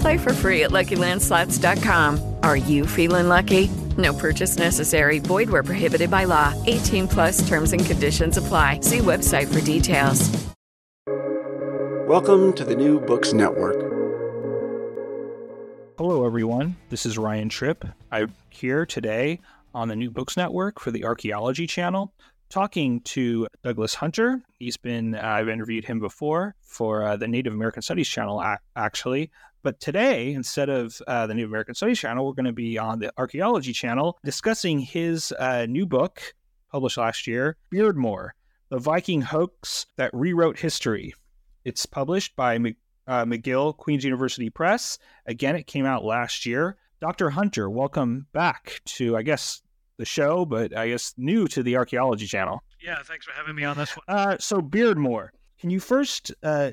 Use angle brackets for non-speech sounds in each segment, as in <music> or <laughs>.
Play for free at LuckyLandSlots.com. Are you feeling lucky? No purchase necessary. Void where prohibited by law. 18 plus terms and conditions apply. See website for details. Welcome to the New Books Network. Hello, everyone. This is Ryan Tripp. I'm here today on the New Books Network for the Archaeology Channel, talking to Douglas Hunter. He's been, uh, I've interviewed him before for uh, the Native American Studies Channel, actually. But today, instead of uh, the Native American Studies Channel, we're going to be on the Archaeology Channel discussing his uh, new book published last year, Beardmore The Viking Hoax That Rewrote History. It's published by uh, McGill Queen's University Press. Again, it came out last year. Dr. Hunter, welcome back to, I guess, the show, but I guess new to the Archaeology Channel. Yeah, thanks for having me on this one. Uh, so, Beardmore, can you first uh,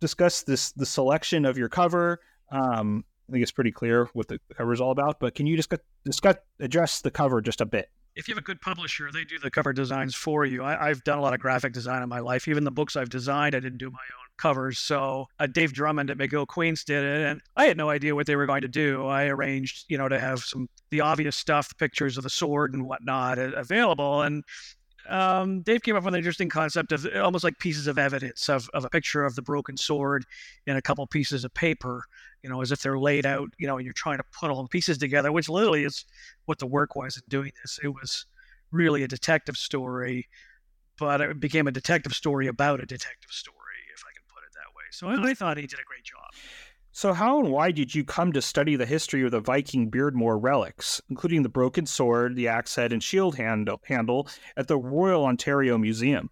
discuss this the selection of your cover? Um, I think it's pretty clear what the cover is all about, but can you discuss, discuss address the cover just a bit? If you have a good publisher, they do the cover designs for you. I, have done a lot of graphic design in my life. Even the books I've designed, I didn't do my own covers. So uh, Dave Drummond at McGill Queens did it, and I had no idea what they were going to do. I arranged, you know, to have some the obvious stuff, pictures of the sword and whatnot, uh, available, and um, Dave came up with an interesting concept of almost like pieces of evidence of, of a picture of the broken sword and a couple pieces of paper, you know, as if they're laid out, you know, and you're trying to put all the pieces together, which literally is what the work was in doing this. It was really a detective story, but it became a detective story about a detective story, if I can put it that way. So I, I thought he did a great job. So, how and why did you come to study the history of the Viking Beardmore relics, including the broken sword, the axe head, and shield handle, handle at the Royal Ontario Museum?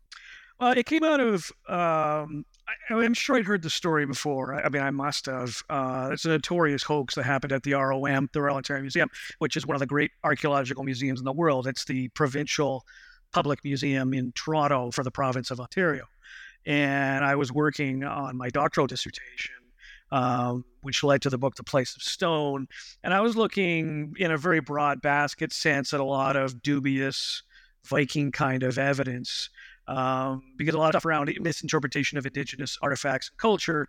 Well, it came out of. Um, I, am sure I'd heard the story before. I mean, I must have. Uh, it's a notorious hoax that happened at the ROM, the Royal Ontario Museum, which is one of the great archaeological museums in the world. It's the provincial public museum in Toronto for the province of Ontario. And I was working on my doctoral dissertation um, which led to the book The Place of Stone. And I was looking in a very broad basket sense at a lot of dubious Viking kind of evidence. Um, because a lot of stuff around misinterpretation of indigenous artifacts and culture,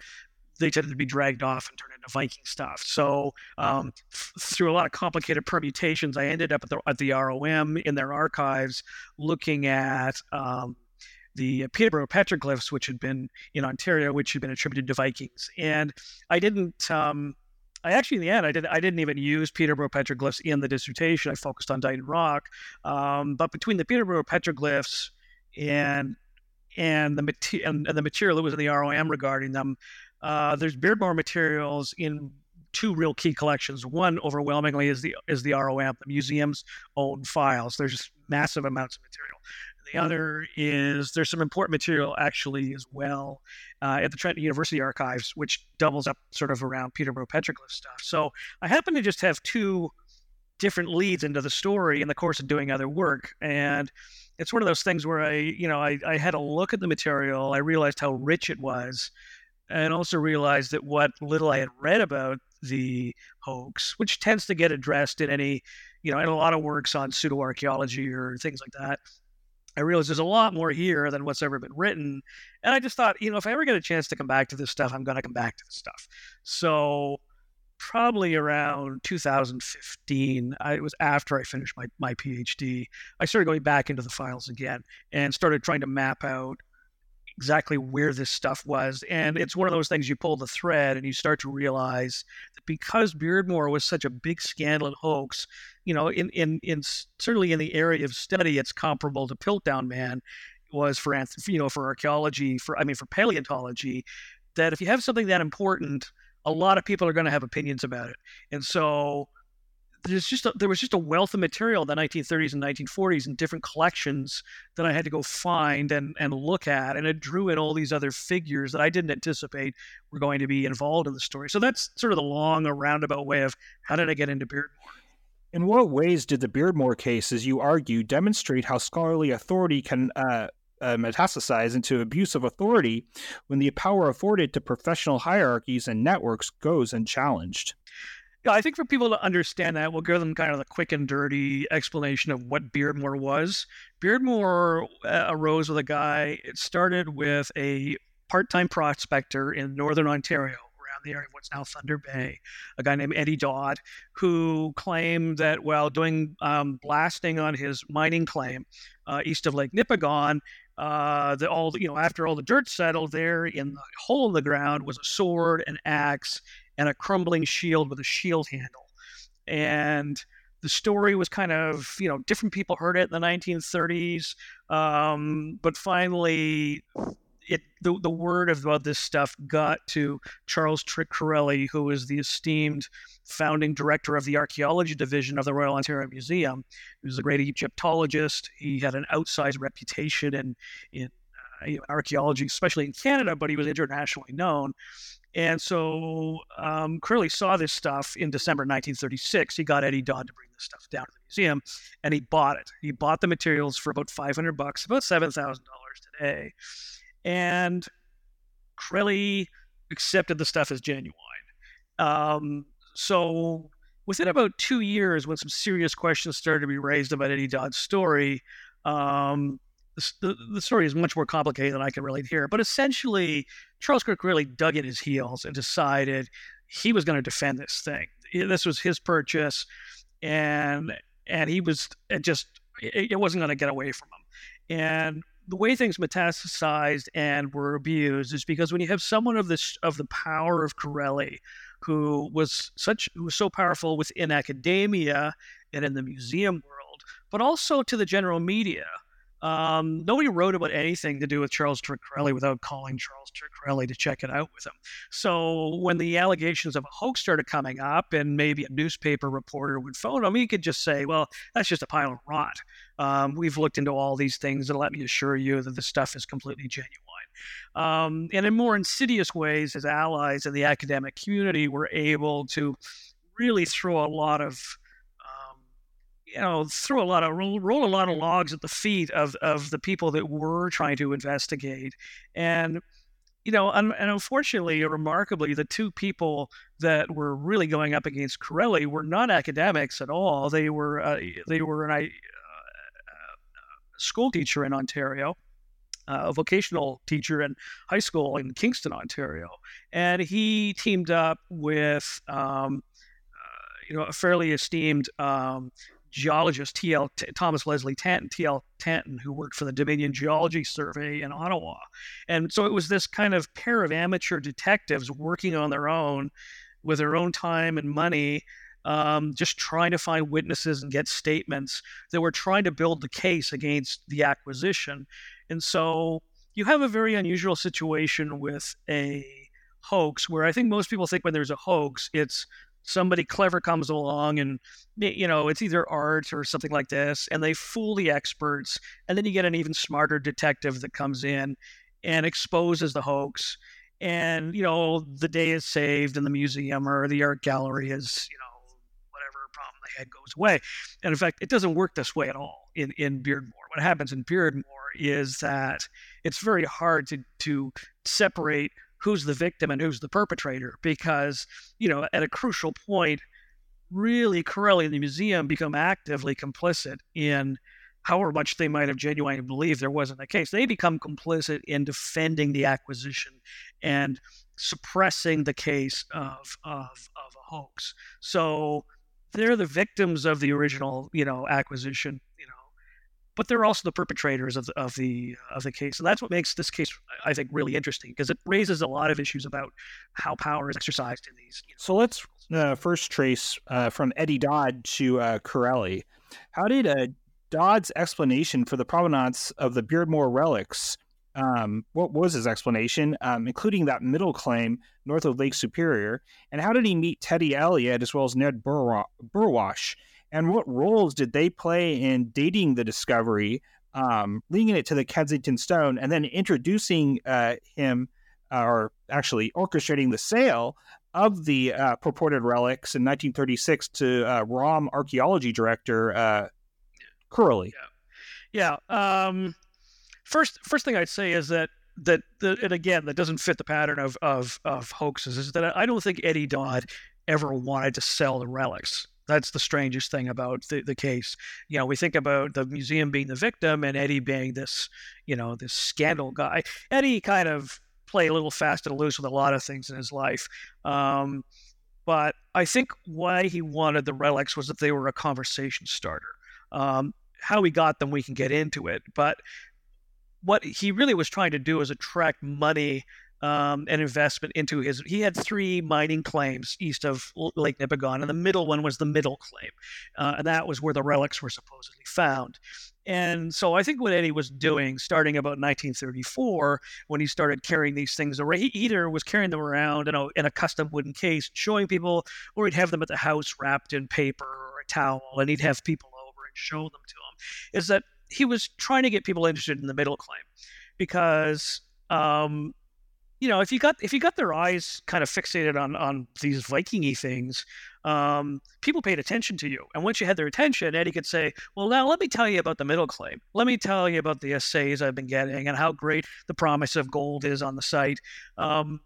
they tended to be dragged off and turned into Viking stuff. So, um, f- through a lot of complicated permutations, I ended up at the, at the ROM in their archives looking at um, the Peterborough petroglyphs, which had been in Ontario, which had been attributed to Vikings. And I didn't. Um, I actually, in the end, I didn't. I didn't even use Peterborough petroglyphs in the dissertation. I focused on Dighton Rock. Um, but between the Peterborough petroglyphs and and the material and, the material that was in the ROM regarding them, uh, there's Beardmore materials in two real key collections. One, overwhelmingly, is the is the ROM, the museum's own files. There's massive amounts of material. The other is there's some important material actually as well uh, at the Trent University archives, which doubles up sort of around Peterborough petroglyph stuff. So I happen to just have two different leads into the story in the course of doing other work. And it's one of those things where I, you know, I, I had a look at the material, I realized how rich it was, and also realized that what little I had read about the hoax, which tends to get addressed in any, you know, in a lot of works on pseudo archaeology or things like that, I realized there's a lot more here than what's ever been written. And I just thought, you know, if I ever get a chance to come back to this stuff, I'm going to come back to this stuff. So probably around 2015, I, it was after I finished my, my PhD, I started going back into the files again and started trying to map out exactly where this stuff was. And it's one of those things you pull the thread and you start to realize that because Beardmore was such a big scandal and hoax, you know, in, in, in certainly in the area of study, it's comparable to Piltdown Man was for, you know, for archaeology, for, I mean, for paleontology, that if you have something that important, a lot of people are going to have opinions about it. And so there's just a, there was just a wealth of material in the 1930s and 1940s in different collections that I had to go find and and look at, and it drew in all these other figures that I didn't anticipate were going to be involved in the story. So that's sort of the long, roundabout way of how did I get into Beardmore. In what ways did the Beardmore case, as you argue, demonstrate how scholarly authority can uh, uh, metastasize into abuse of authority when the power afforded to professional hierarchies and networks goes unchallenged? Yeah, I think for people to understand that, we'll give them kind of the quick and dirty explanation of what Beardmore was. Beardmore uh, arose with a guy, it started with a part time prospector in northern Ontario, around the area of what's now Thunder Bay, a guy named Eddy Dodd, who claimed that while doing um, blasting on his mining claim uh, east of Lake Nipigon, uh, the, all you know after all the dirt settled there in the hole in the ground was a sword, an axe, and a crumbling shield with a shield handle. And the story was kind of, you know, different people heard it in the 1930s, um, but finally, it the, the word about this stuff got to Charles Trick Currelly, who was the esteemed founding director of the archaeology division of the Royal Ontario Museum. He was a great Egyptologist. He had an outsized reputation in in uh, archaeology, especially in Canada, but he was internationally known. And so um, Currelly saw this stuff in December 1936. He got Eddy Dodd to bring this stuff down to the museum, and he bought it. He bought the materials for about 500 bucks, about $7,000 today. And Currelly accepted the stuff as genuine. Um, so within about two years, when some serious questions started to be raised about Eddy Dodd's story, um, the, the story is much more complicated than I can relate here. But essentially, Charles Currelly dug in his heels and decided he was going to defend this thing. This was his purchase, and and he was it just it wasn't going to get away from him. And the way things metastasized and were abused is because when you have someone of this of the power of Currelly, who was such who was so powerful within academia and in the museum world, but also to the general media um, nobody wrote about anything to do with Charles Trick without calling Charles Trick to check it out with him. So when the allegations of a hoax started coming up, and maybe a newspaper reporter would phone him, he could just say, "Well, that's just a pile of rot. Um, we've looked into all these things, and let me assure you that the stuff is completely genuine." Um, and in more insidious ways, his allies in the academic community were able to really throw a lot of you know, throw a lot of roll, roll a lot of logs at the feet of of the people that were trying to investigate, and you know, and, and unfortunately, remarkably, the two people that were really going up against Currelly were not academics at all. They were uh, they were an, uh, school teacher in Ontario, uh, a vocational teacher in high school in Kingston, Ontario, and he teamed up with. Um, uh, you know, a fairly esteemed um, geologist T.L. T- Thomas Leslie Tanton, T.L. Tanton, who worked for the Dominion Geology Survey in Ottawa. And so it was this kind of pair of amateur detectives working on their own with their own time and money, um, just trying to find witnesses and get statements that were trying to build the case against the acquisition. And so you have a very unusual situation with a hoax where I think most people think when there's a hoax, it's somebody clever comes along and you know it's either art or something like this and they fool the experts and then you get an even smarter detective that comes in and exposes the hoax and you know the day is saved and the museum or the art gallery is you know whatever problem they had goes away. And in fact it doesn't work this way at all in in beardmore. What happens in beardmore is that it's very hard to to separate who's the victim and who's the perpetrator because you know at a crucial point really currelly and the museum become actively complicit in however much they might have genuinely believed there wasn't a case, they become complicit in defending the acquisition and suppressing the case of, of, of a hoax. So they're the victims of the original, you know, acquisition, but they're also the perpetrators of the, of the of the case. And that's what makes this case, I think, really interesting because it raises a lot of issues about how power is exercised in these. You know, so let's uh, first trace uh, from Eddy Dodd to uh, Currelly. How did uh, Dodd's explanation for the provenance of the Beardmore relics um, what was his explanation, um, including that middle claim north of Lake Superior? And how did he meet Teddy Elliott as well as Ned Burwash? And what roles did they play in dating the discovery, um, linking it to the Kensington Stone, and then introducing uh, him, uh, or actually orchestrating the sale of the uh, purported relics in 1936 to uh, ROM archaeology director uh, Currelly? Yeah. yeah. Um, first first thing I'd say is that that the, and again that doesn't fit the pattern of of of hoaxes is that I don't think Eddy Dodd ever wanted to sell the relics. That's the strangest thing about the, the case. You know, we think about the museum being the victim and Eddy being this, you know, this scandal guy. Eddy kind of played a little fast and loose with a lot of things in his life. Um, but I think why he wanted the relics was that they were a conversation starter. Um, how he got them, we can get into it. But what he really was trying to do is attract money um, and investment into his. He had three mining claims east of Lake Nipigon, and the middle one was the middle claim, uh, and that was where the relics were supposedly found. And so I think what Eddy was doing, starting about 1934, when he started carrying these things around, he either was carrying them around in a, in a custom wooden case, showing people, or he'd have them at the house wrapped in paper or a towel, and he'd have people over and show them to him. Is that he was trying to get people interested in the middle claim because um, you know if you got if you got their eyes kind of fixated on on these Vikingy things, um, people paid attention to you, and once you had their attention, Eddy could say, "Well, now let me tell you about the middle claim. Let me tell you about the assays I've been getting and how great the promise of gold is on the site." Um,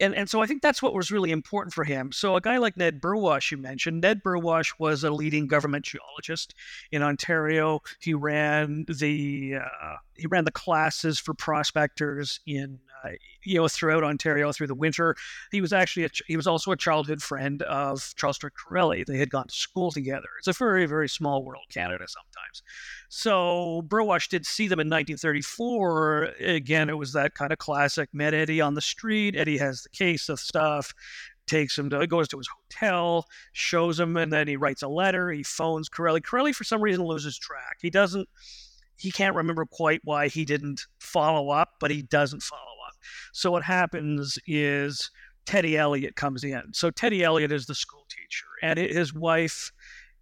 and and so I think that's what was really important for him. So a guy like Ned Burwash, you mentioned, Ned Burwash was a leading government geologist in Ontario. He ran the uh, he ran the classes for prospectors in uh, Uh, you know throughout Ontario through the winter. He was actually a, he was also a childhood friend of Charles Currelly. They had gone to school together. It's a very very small world, Canada sometimes. So Burwash did see them in 1934. Again, it was that kind of classic. Met Eddy on the street. Eddy has the case of stuff takes him to goes to his hotel, shows him, and then he writes a letter. He phones Currelly. Currelly, for some reason, loses track. He doesn't he can't remember quite why he didn't follow up, but he doesn't follow. So what happens is Teddy Elliott comes in. So Teddy Elliott is the school teacher, and his wife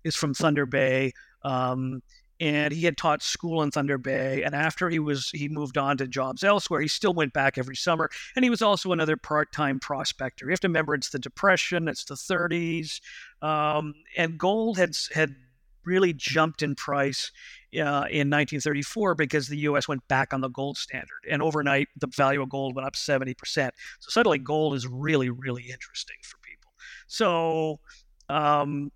is from Thunder Bay. Um, and he had taught school in Thunder Bay. And after he was he moved on to jobs elsewhere, he still went back every summer. And he was also another part-time prospector. You have to remember it's the Depression, it's the 30s, um, and gold had had really jumped in price uh, in 1934 because the U.S. went back on the gold standard, and overnight the value of gold went up 70 percent. So suddenly, gold is really, really interesting for people. So. Um,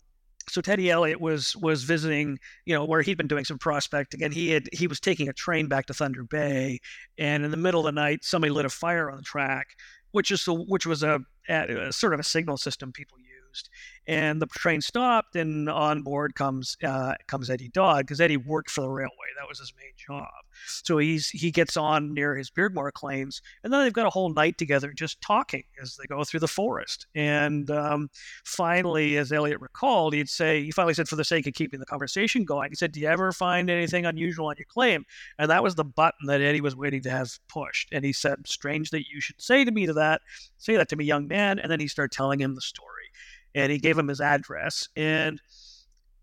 so Teddy Elliott was was visiting, you know, where he'd been doing some prospecting, and he had he was taking a train back to Thunder Bay, and in the middle of the night, somebody lit a fire on the track, which is a, which was a, a sort of a signal system people use used. And the train stopped, and on board comes uh, comes Eddy Dodd because Eddy worked for the railway. That was his main job. So he's he gets on near his Beardmore claims, and then they've got a whole night together just talking as they go through the forest. And um, finally, as Elliott recalled, he'd say he finally said, for the sake of keeping the conversation going, he said, "Do you ever find anything unusual on your claim?" And that was the button that Eddy was waiting to have pushed. And he said, "Strange that you should say to me to that, say that to me, young man." And then he started telling him the story and he gave him his address. And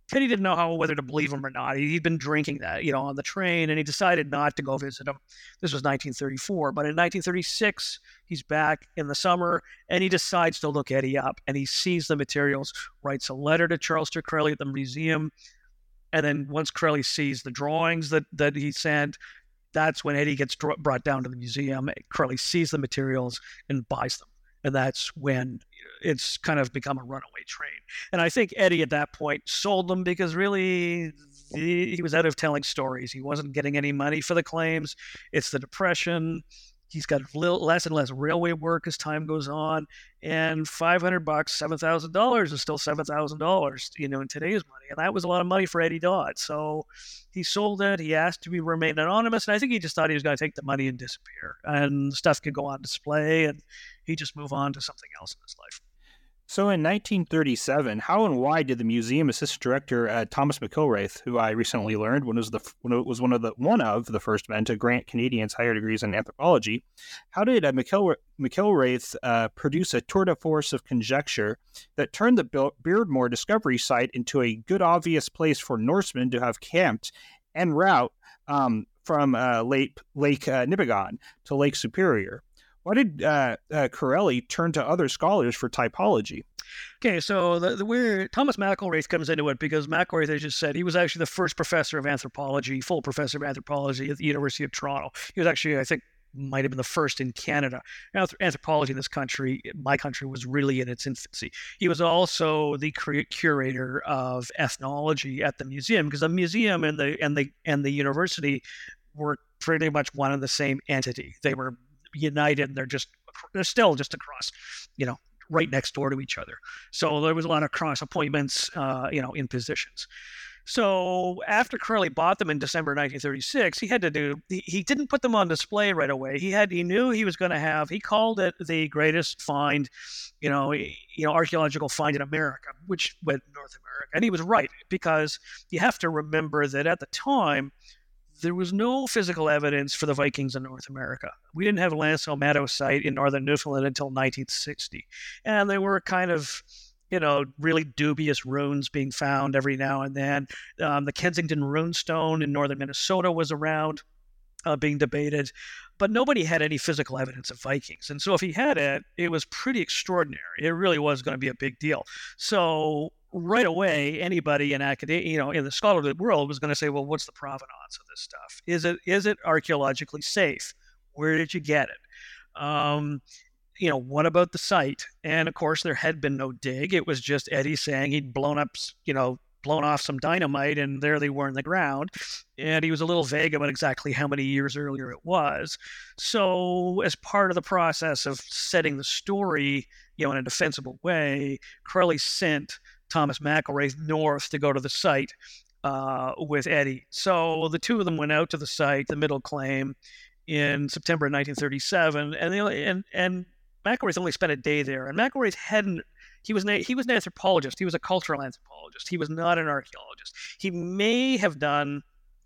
Teddy didn't know how whether to believe him or not. He'd been drinking that, you know, on the train, and he decided not to go visit him. This was 1934, but in 1936, he's back in the summer, and he decides to look Eddy up, and he sees the materials, writes a letter to Charles Currelly at the museum, and then once Currelly sees the drawings that that he sent, that's when Eddy gets brought down to the museum. Currelly sees the materials and buys them and that's when it's kind of become a runaway train. And I think Eddy at that point sold them because really he, he was out of telling stories. He wasn't getting any money for the claims. It's the depression. He's got little, less and less railway work as time goes on, and five hundred bucks, seven thousand dollars is still seven thousand dollars, you know, in today's money, and that was a lot of money for Eddy Dodd. So he sold it. He asked to be remain anonymous, and I think he just thought he was going to take the money and disappear, and stuff could go on display, and he just move on to something else in his life. So in 1937, how and why did the museum assistant director uh, Thomas McIlwraith, who I recently learned was the was one of the one of the first men to grant Canadians higher degrees in anthropology, how did uh, McIl- McIlwraith uh, produce a tour de force of conjecture that turned the Beardmore discovery site into a good obvious place for Norsemen to have camped en route um, from uh, Lake Lake uh, Nipigon to Lake Superior? Why did uh, uh, Currelly turn to other scholars for typology? Okay, so the, the where Thomas McIlwraith comes into it because McIlwraith, as just said, he was actually the first professor of anthropology, full professor of anthropology at the University of Toronto. He was actually, I think, might have been the first in Canada. Anthropology in this country, my country, was really in its infancy. He was also the curator of ethnology at the museum because the museum and the and the and the university were pretty much one and the same entity. They were united. And they're just they're still just across, you know, right next door to each other. So there was a lot of cross appointments, uh, you know, in positions. So after Currelly bought them in December 1936, he had to do. He, he didn't put them on display right away. He had. He knew he was going to have. He called it the greatest find, you know, you know, archaeological find in America, which went North America, and he was right because you have to remember that at the time there was no physical evidence for the Vikings in North America. We didn't have L'Anse aux Meadows site in northern Newfoundland until 1960. And there were kind of, you know, really dubious runes being found every now and then. Um, the Kensington runestone in northern Minnesota was around. Uh, being debated, but nobody had any physical evidence of Vikings. And so if he had it, it was pretty extraordinary. It really was going to be a big deal. So right away, anybody in academia, you know, in the scholarly world was going to say, well, what's the provenance of this stuff? Is it is it archaeologically safe? Where did you get it? Um, you know, what about the site? And of course, there had been no dig. It was just Eddy saying he'd blown up, you know, blown off some dynamite, and there they were in the ground. And he was a little vague about exactly how many years earlier it was. So, as part of the process of setting the story, you know, in a defensible way, Currelly sent Thomas McIlwraith north to go to the site uh, with Eddy. So the two of them went out to the site, the middle claim, in September 1937, and and and McIlwraith only spent a day there. And McIlwraith hadn't. He was an, he was an anthropologist. He was a cultural anthropologist. He was not an archaeologist. He may have done.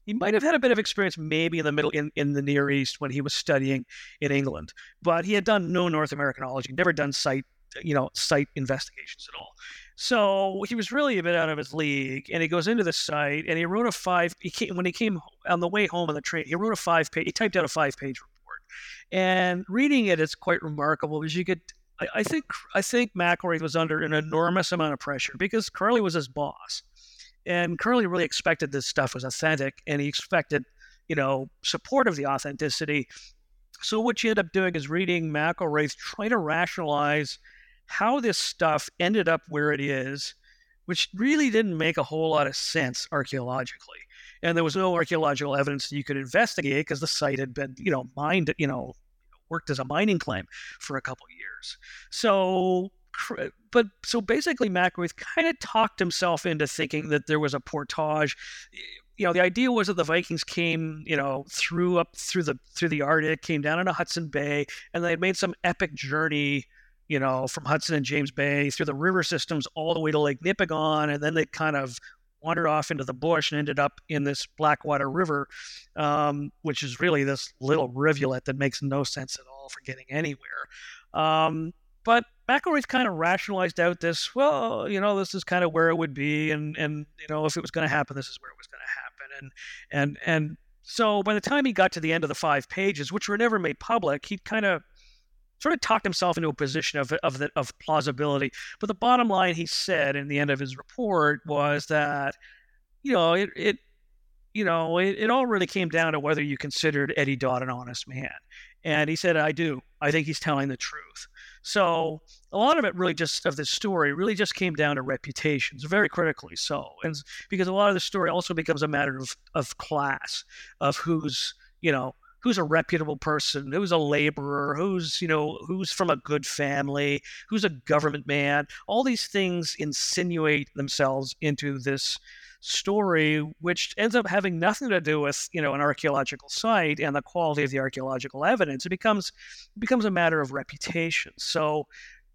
He might have had a bit of experience, maybe in the middle in, in the Near East when he was studying in England, but he had done no North Americanology, never done site you know site investigations at all. So he was really a bit out of his league, and he goes into the site and he wrote a five. He came, when he came on the way home on the train, he wrote a five page. He typed out a five page report, and reading it, it's quite remarkable because you get. I, think I think McIlwraith was under an enormous amount of pressure because Currelly was his boss, and Currelly really expected this stuff was authentic, and he expected, you know, support of the authenticity. So what you end up doing is reading McIlwraith trying to rationalize how this stuff ended up where it is, which really didn't make a whole lot of sense archaeologically. And there was no archaeological evidence that you could investigate because the site had been, you know, mined, you know, worked as a mining claim for a couple years. So, but so basically, McIlwraith kind of talked himself into thinking that there was a portage you know the idea was that the vikings came you know through up through the through the arctic came down into hudson bay and they had made some epic journey you know, from Hudson and James Bay through the river systems all the way to Lake Nipigon, and then they kind of wandered off into the bush and ended up in this Blackwater River, um, which is really this little rivulet that makes no sense at all for getting anywhere. Um, but McIlwraith kind of rationalized out this, well, you know, this is kind of where it would be, and and you know, if it was going to happen, this is where it was going to happen, and and and so by the time he got to the end of the five pages, which were never made public, he kind of sort of talked himself into a position of of the, of plausibility. But the bottom line he said in the end of his report was that you know it it you know it, it all really came down to whether you considered Eddy Dodd an honest man. And he said, I do. I think he's telling the truth. So a lot of it really just of this story really just came down to reputations, very critically so, and because a lot of the story also becomes a matter of of class, of who's you know who's a reputable person, who's a laborer, who's, you know, who's from a good family, who's a government man. All these things insinuate themselves into this story, which ends up having nothing to do with, you know, an archaeological site and the quality of the archaeological evidence. It becomes it becomes a matter of reputation. So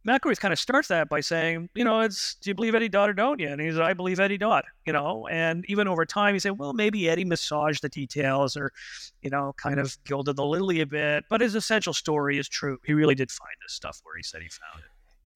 McIlwraith kind of starts that by saying, you know, it's do you believe Eddy Dodd or don't you? And he's, I believe Eddy Dodd, you know. And even over time, he said, well, maybe Eddy massaged the details or, you know, kind of gilded the lily a bit. But his essential story is true. He really did find this stuff where he said he found it.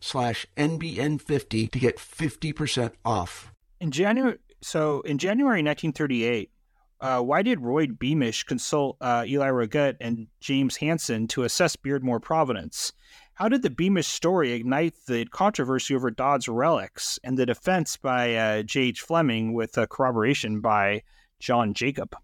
slash NBN50 to get 50% off. In January, so in January 1938, uh, why did Roy Beamish consult uh, Eli Rogut and James Hansen to assess Beardmore provenance? How did the Beamish story ignite the controversy over Dodd's relics and the defense by uh, J.H. Fleming with a corroboration by John Jacob?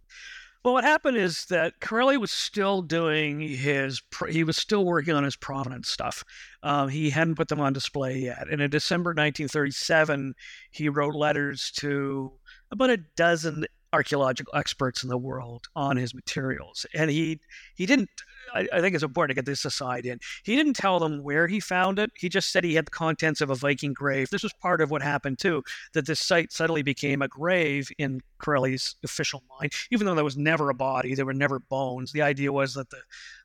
Well, what happened is that Currelly was still doing his, he was still working on his provenance stuff. Um, he hadn't put them on display yet. And in December 1937, he wrote letters to about a dozen archaeological experts in the world on his materials. And he he didn't I, I, think it's important to get this aside in. He didn't tell them where he found it. He just said he had the contents of a Viking grave. This was part of what happened too, that this site suddenly became a grave in Currelly's official mind, even though there was never a body, there were never bones. The idea was that the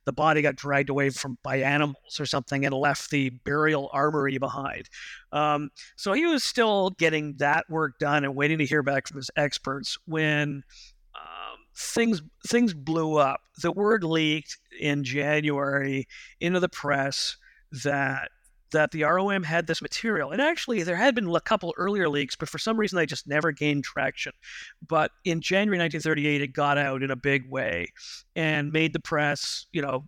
the body got dragged away from by animals or something and left the burial armory behind. Um, so he was still getting that work done and waiting to hear back from his experts when things things blew up. The word leaked in January into the press that that the ROM had this material. And actually, there had been a couple earlier leaks, but for some reason they just never gained traction. But in January 1938, it got out in a big way and made the press, you know,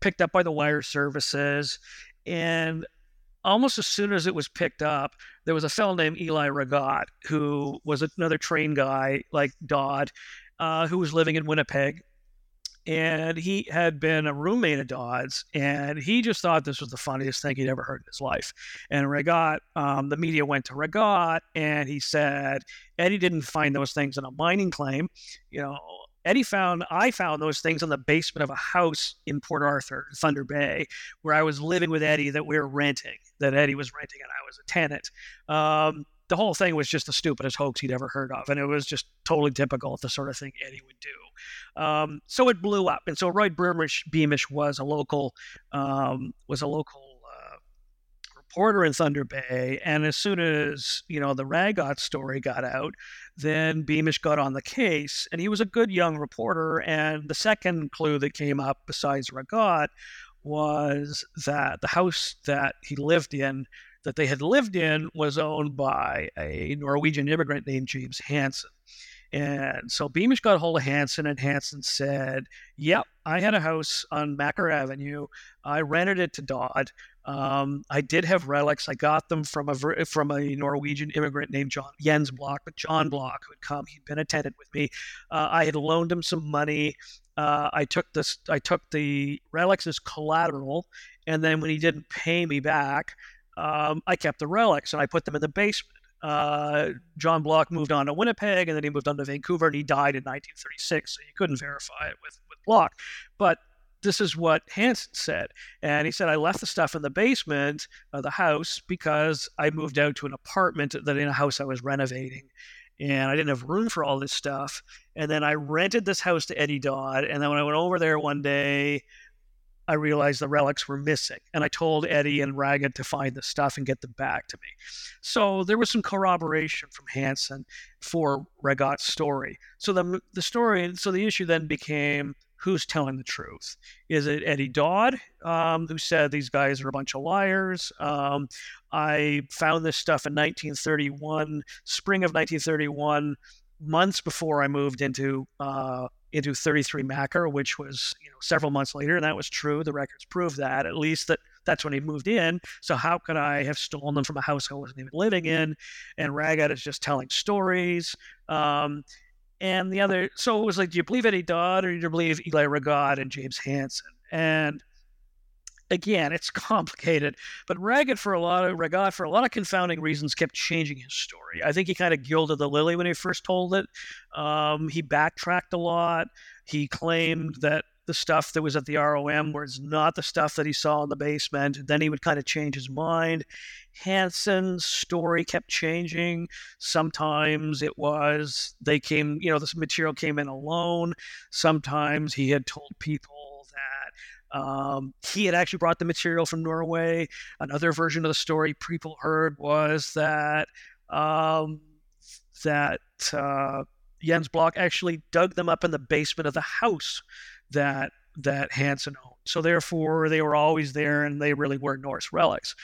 picked up by the wire services. And almost as soon as it was picked up, there was a fellow named Eli Rogut who was another train guy like Dodd, uh, who was living in Winnipeg. And he had been a roommate of Dodd's, and he just thought this was the funniest thing he'd ever heard in his life. And Rogut, um, the media went to Rogut, and he said Eddy didn't find those things in a mining claim. You know, Eddy found I found those things in the basement of a house in Port Arthur, Thunder Bay, where I was living with Eddy that we were renting, that Eddy was renting and I was a tenant. Um, the whole thing was just the stupidest hoax he'd ever heard of, and it was just totally typical of the sort of thing Eddy would do. Um, so it blew up, and so Roy Beamish, Beamish was a local um, was a local uh, reporter in Thunder Bay, and as soon as you know the Rogut story got out, then Beamish got on the case, and he was a good young reporter. And the second clue that came up, besides Rogut, was that the house that he lived in that they had lived in was owned by a Norwegian immigrant named James Hansen. And so Beamish got a hold of Hansen, and Hansen said, Yep, I had a house on Macker Avenue. I rented it to Dodd. Um, I did have relics. I got them from a from a Norwegian immigrant named John Jens Block, but John Block who had come. He'd been a tenant with me. Uh, I had loaned him some money. Uh, I took this. I took the relics as collateral, and then when he didn't pay me back, um, I kept the relics and I put them in the basement. Uh, John Block moved on to Winnipeg and then he moved on to Vancouver and he died in 1936, so you couldn't verify it with, with Block. But this is what Hansen said. And he said, I left the stuff in the basement of the house because I moved out to an apartment that in a house I was renovating. And I didn't have room for all this stuff. And then I rented this house to Eddy Dodd. And then when I went over there one day, I realized the relics were missing. And I told Eddy and Ragged to find the stuff and get them back to me. So there was some corroboration from Hansen for Ragat's story. So the, the story, so the issue then became who's telling the truth? Is it Eddy Dodd, um, who said these guys are a bunch of liars? Um, I found this stuff in 1931, spring of 1931, months before I moved into uh, into 33 Macker, which was you know several months later, and that was true. The records prove that at least that that's when he moved in. So how could I have stolen them from a house I wasn't even living in? And Ragged is just telling stories. Um, and the other, so it was like, do you believe Eddy Dodd or do you believe Eli Ragat and James Hansen? And again, it's complicated. But Ragged, for a lot of Ragat, for a lot of confounding reasons, kept changing his story. I think he kind of gilded the lily when he first told it. Um, he backtracked a lot. He claimed that the stuff that was at the ROM was not the stuff that he saw in the basement. Then he would kind of change his mind. Hansen's story kept changing. Sometimes it was they came, you know, this material came in alone. Sometimes he had told people that um, he had actually brought the material from Norway. Another version of the story people heard was that um, that uh, Jens Block actually dug them up in the basement of the house that that Hansen owned. So therefore, they were always there, and they really were Norse relics.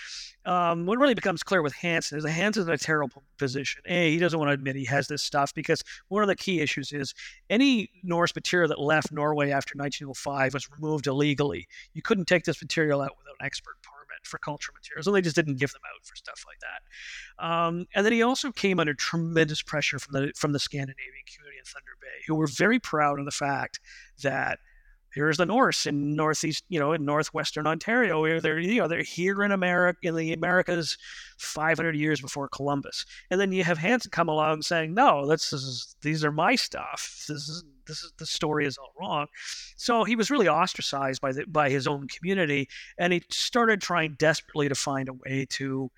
Um, what really becomes clear with Hansen is that Hansen's in a terrible position. A, he doesn't want to admit he has this stuff because one of the key issues is any Norse material that left Norway after 1905 was removed illegally. You couldn't take this material out without an expert permit for cultural materials, and they just didn't give them out for stuff like that. Um, and then he also came under tremendous pressure from the from the Scandinavian community in Thunder Bay, who were very proud of the fact that here's the Norse in northeast, you know, in northwestern Ontario, where they're you know they're here in America in the Americas 500 years before Columbus, and then you have Hansen come along saying, no, this is these are my stuff. This is this is the story is all wrong. So he was really ostracized by the by his own community, and he started trying desperately to find a way to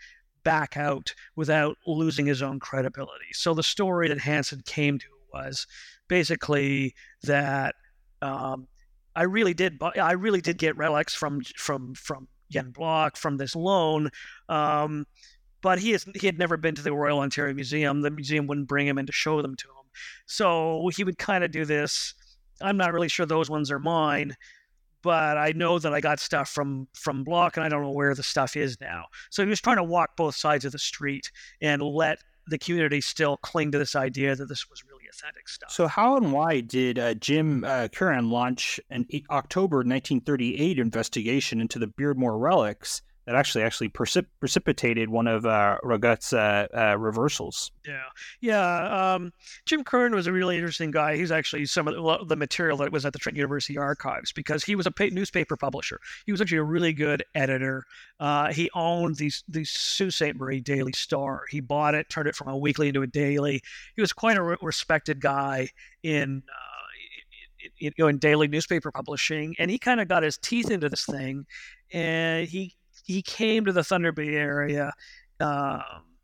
back out without losing his own credibility. So the story that Hansen came to was basically that um, I really did. I really did get relics from from from Jen Block from this loan. Um, but he has he had never been to the Royal Ontario Museum. The museum wouldn't bring him in to show them to him. So he would kind of do this. I'm not really sure those ones are mine, but I know that I got stuff from from Block, and I don't know where the stuff is now. So he was trying to walk both sides of the street and let the community still cling to this idea that this was really stuff. So, how and why did uh, Jim uh, Curran launch an October 1938 investigation into the Beardmore relics that actually actually precip- precipitated one of uh, uh, uh, reversals. Yeah, yeah. Um, Jim Curran was a really interesting guy. He's actually some of the, material that was at the Trent University archives because he was a pa- newspaper publisher. He was actually a really good editor. Uh, he owned the the Sault Ste. Marie Daily Star. He bought it, turned it from a weekly into a daily. He was quite a re- respected guy in. Uh, you know, in daily newspaper publishing, and he kind of got his teeth into this thing, and he he came to the Thunder Bay area um,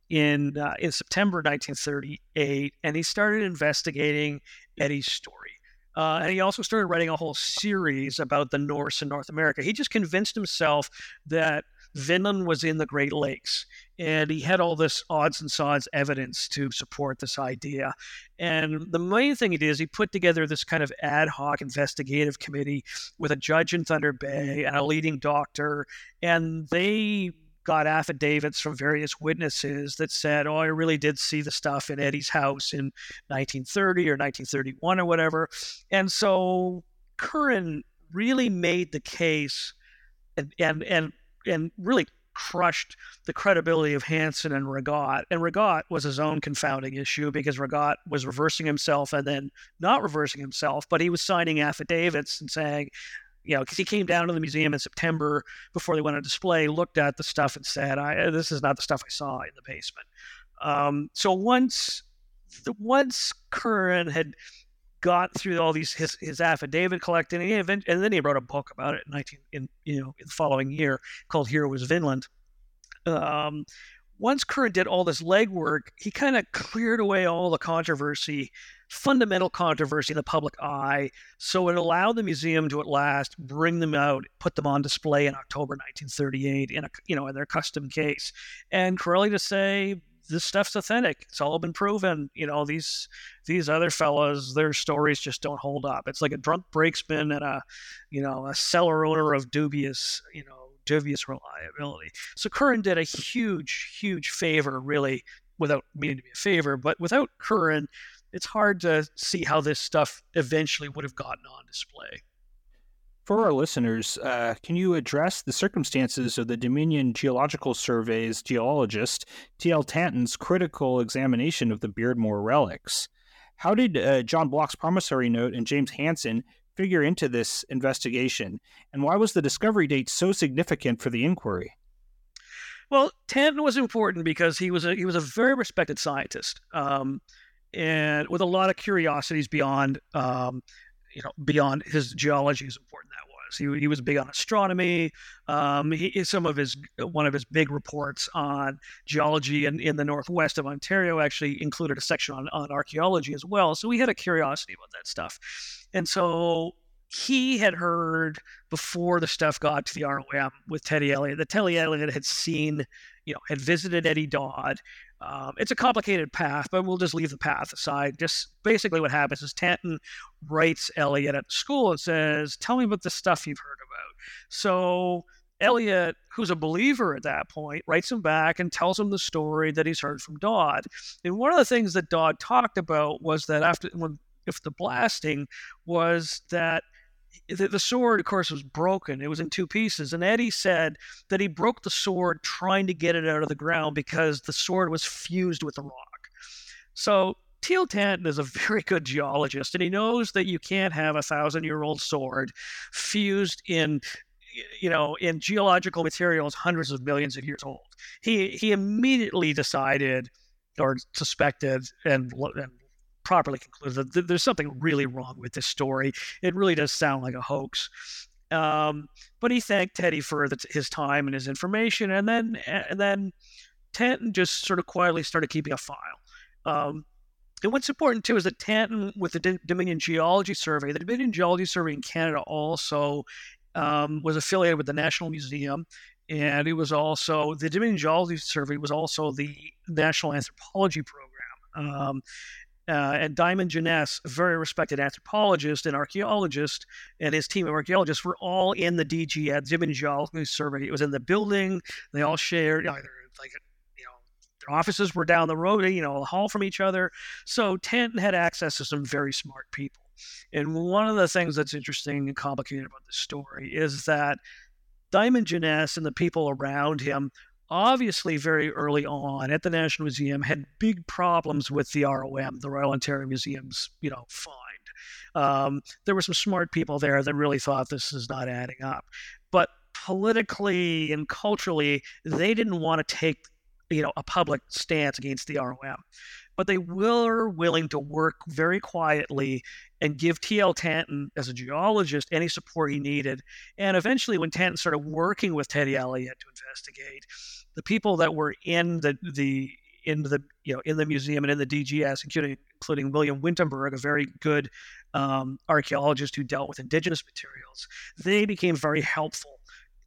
in uh, in September 1938, and he started investigating Eddy's story. Uh, and he also started writing a whole series about the Norse in North America. He just convinced himself that Vinland was in the Great Lakes. And he had all this odds and sods evidence to support this idea. And the main thing he did is he put together this kind of ad hoc investigative committee with a judge in Thunder Bay and a leading doctor. And they got affidavits from various witnesses that said, "Oh, I really did see the stuff in Eddy's house in 1930 or 1931 or whatever." And so Curran really made the case and and and and really crushed the credibility of Hansen and Ragat. And Ragat was his own confounding issue because Ragat was reversing himself and then not reversing himself, but he was signing affidavits and saying, you know, because he came down to the museum in September before they went on display, looked at the stuff and said, I, "This is not the stuff I saw in the basement." Um, so once, once Curran had got through all these his, his affidavit collecting, and, event, and then he wrote a book about it in 19 in you know in the following year called Here Was Vinland. Um, once Curran did all this legwork, he kind of cleared away all the controversy, fundamental controversy in the public eye. So it allowed the museum to at last bring them out, put them on display in October 1938 in a you know in their custom case, and Currelly to say this stuff's authentic. It's all been proven. You know these these other fellas, their stories just don't hold up. It's like a drunk brakesman and a you know a cellar owner of dubious you know dubious reliability. So Curran did a huge, huge favor, really, without meaning to be a favor, but without Curran, it's hard to see how this stuff eventually would have gotten on display. For our listeners, uh, can you address the circumstances of the Dominion Geological Survey's geologist, T.L. Tanton's critical examination of the Beardmore relics? How did uh, John Block's promissory note and James Hansen figure into this investigation? And why was the discovery date so significant for the inquiry? Well, Tanton was important because he was a he was a very respected scientist, um, and with a lot of curiosities beyond um, you know beyond his geology is important that was. He, he was big on astronomy. Um, he, some of his one of his big reports on geology in, in the northwest of Ontario actually included a section on, on archaeology as well. So we had a curiosity about that stuff. And so he had heard before the stuff got to the ROM with Teddy Elliott that Teddy Elliott had seen, you know, had visited Eddy Dodd. Um, it's a complicated path, but we'll just leave the path aside. Just basically what happens is Tanton writes Elliott at school and says, Tell me about the stuff you've heard about. So Elliott, who's a believer at that point, writes him back and tells him the story that he's heard from Dodd. And one of the things that Dodd talked about was that after when if the blasting was that the, the sword, of course, was broken. It was in two pieces. And Eddy said that he broke the sword trying to get it out of the ground because the sword was fused with the rock. So T.L. Tanton is a <laughs> very good geologist, and he knows that you can't have a thousand year old sword fused in you know in geological materials hundreds of millions of years old. He he immediately decided or suspected and, and properly concluded that there's something really wrong with this story. It really does sound like a hoax. Um, but he thanked Teddy for the, his time and his information, and then and then Tanton just sort of quietly started keeping a file. Um, and what's important too is that Tanton, with the Dominion Geology Survey, the Dominion Geology Survey in Canada also um, was affiliated with the National Museum, and it was also the Dominion Geology Survey was also the National Anthropology Program. Um, uh, and Diamond Jenness, a very respected anthropologist and archaeologist, and his team of archaeologists were all in the DG at Dominion Geology Survey. It was in the building. They all shared either like you know their offices were down the road, you know, a hall from each other. So Tanton had access to some very smart people. And one of the things that's interesting and complicated about this story is that Diamond Jenness and the people around him obviously very early on at the National Museum had big problems with the ROM, the Royal Ontario Museum's, you know, find. Um, there were some smart people there that really thought this is not adding up. But politically and culturally, they didn't want to take, you know, a public stance against the ROM. But they were willing to work very quietly and give T.L. Tanton, as a geologist, any support he needed. And eventually, when Tanton started working with Teddy Elliott to investigate, the people that were in the the in the you know in the museum and in the DGS, including including William Wintemberg, a very good um, archaeologist who dealt with indigenous materials, they became very helpful,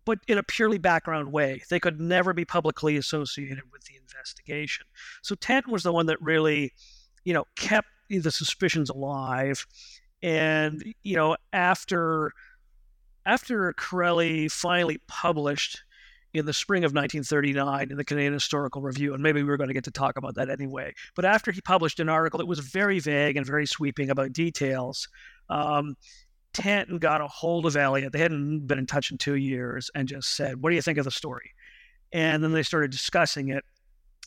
but in a purely background way. They could never be publicly associated with the investigation. So Tanton was the one that really, you know, kept the suspicions alive, and you know after after Currelly finally published in the spring of 1939 in the Canadian Historical Review, and maybe we were going to get to talk about that anyway. But after he published an article that was very vague and very sweeping about details, um, Tanton got a hold of Elliott. They hadn't been in touch in two years, and just said, "What do you think of the story?" And then they started discussing it.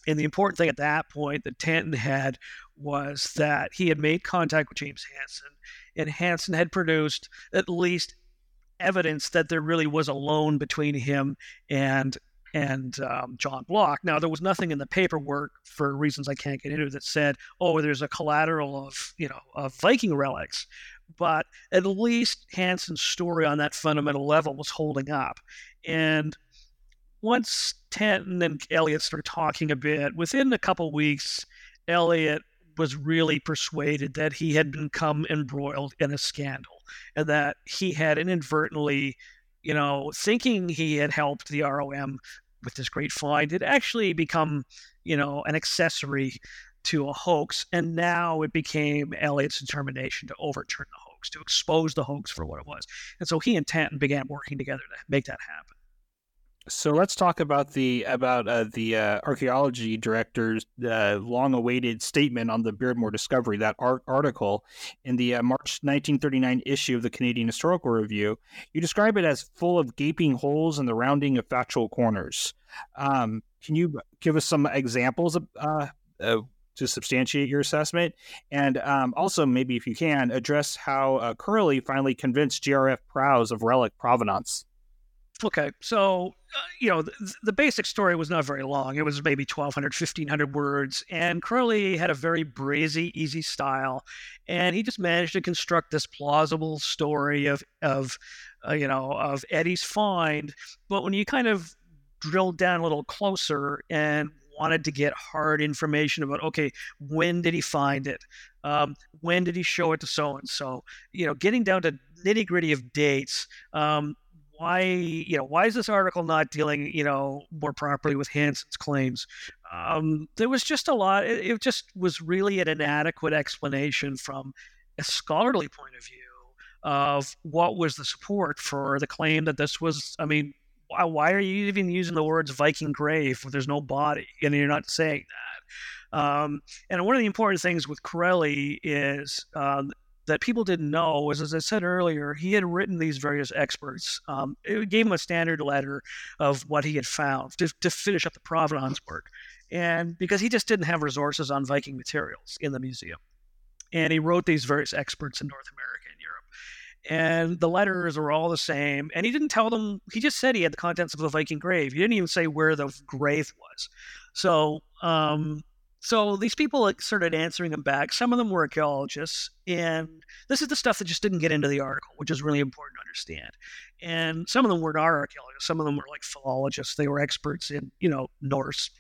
And the important thing at that point that Tanton had was that he had made contact with James Hansen, and Hansen had produced at least evidence that there really was a loan between him and and um, John Block. Now, there was nothing in the paperwork for reasons I can't get into that said, "Oh, there's a collateral of you know of Viking relics," but at least Hansen's story on that fundamental level was holding up, and once Tanton and Elliott started talking a bit, within a couple weeks, Elliott was really persuaded that he had become embroiled in a scandal and that he had inadvertently, you know, thinking he had helped the ROM with this great find, had actually become, you know, an accessory to a hoax. And now it became Elliott's determination to overturn the hoax, to expose the hoax for what it was. And so he and Tanton began working together to make that happen. So let's talk about the about uh, the uh, archaeology director's uh, long-awaited statement on the Beardmore discovery. That art- article in the uh, March 1939 issue of the Canadian Historical Review, you describe it as full of gaping holes and the rounding of factual corners. Um, can you give us some examples of, uh, to substantiate your assessment, and um, also maybe if you can address how uh, Currelly finally convinced G.R.F. Prowse of relic provenance? Okay, so uh, you know the, the, basic story was not very long. It was maybe 1,200, 1,500 words, and Currelly had a very breezy, easy style, and he just managed to construct this plausible story of of uh, you know of Eddy's find. But when you kind of drilled down a little closer and wanted to get hard information about okay when did he find it um, when did he show it to so and so you know getting down to nitty gritty of dates um, why you know why is this article not dealing you know more properly with Hansen's claims? Um, there was just a lot. It, it, just was really an inadequate explanation from a scholarly point of view of what was the support for the claim that this was. I mean, why, are you even using the words Viking grave if there's no body and you're not saying that? Um, and one of the important things with Currelly is uh, that people didn't know was, as I said earlier, he had written these various experts. Um, it gave him a standard letter of what he had found to, to finish up the provenance work. And because he just didn't have resources on Viking materials in the museum. And he wrote these various experts in North America and the letters were all the same. And he didn't tell them, he just said he had the contents of the Viking grave. He didn't even say where the grave was. So, um, so these people started answering them back. Some of them were archaeologists, and this is the stuff that just didn't get into the article, which is really important to understand. And some of them were not our archaeologists. Some of them were like philologists. They were experts in, you know, Norse,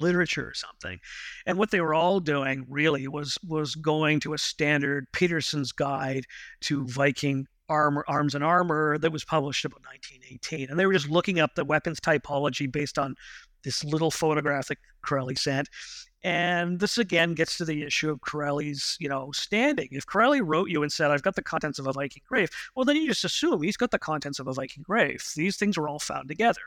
literature or something. And what they were all doing really was was going to a standard Petersen's Guide to Viking armor, arms and armor that was published about 1918. And they were just looking up the weapons typology based on this little photograph that Currelly sent. And this again gets to the issue of Currelly's, you know, standing. If Currelly wrote you and said, "I've got the contents of a Viking grave," well, then you just assume he's got the contents of a Viking grave. These things were all found together.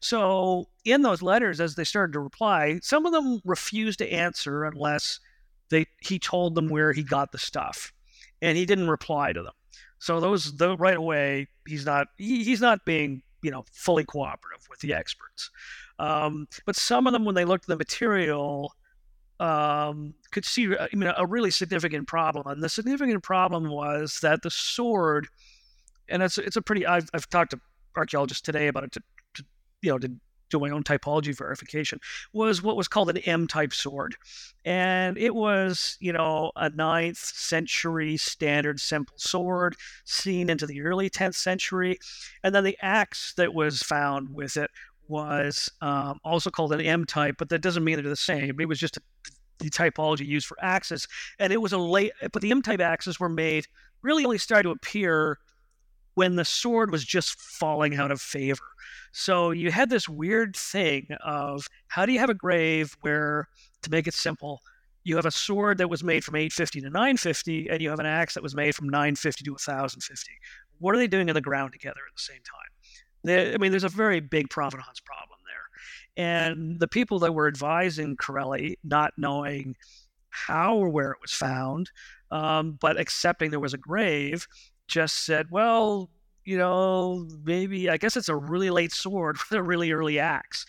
So in those letters, as they started to reply, some of them refused to answer unless they he told them where he got the stuff, and he didn't reply to them. So those, the, right away, he's not he, he's not being you know fully cooperative with the experts. Um, but some of them, when they looked at the material, um, could see uh, I mean, a really significant problem. And the significant problem was that the sword, and it's it's a pretty I've, I've talked to archaeologists today about it to, to you know to do my own typology verification was what was called an M type sword. And it was, you know, a ninth century standard simple sword seen into the early 10th century. And then the axe that was found with it was um, also called an M type, but that doesn't mean they're the same. It was just a, the typology used for axes, and it was a late. But the M type axes were made really only started to appear when the sword was just falling out of favor. So you had this weird thing of how do you have a grave where, to make it simple, you have a sword that was made from 850 to 950, and you have an axe that was made from 950 to 1050. What are they doing in the ground together at the same time? There, I mean, there's a very big provenance problem. And the people that were advising Currelly, not knowing how or where it was found, um, but accepting there was a grave, just said, well, you know, maybe I guess it's a really late sword <laughs> with a really early axe.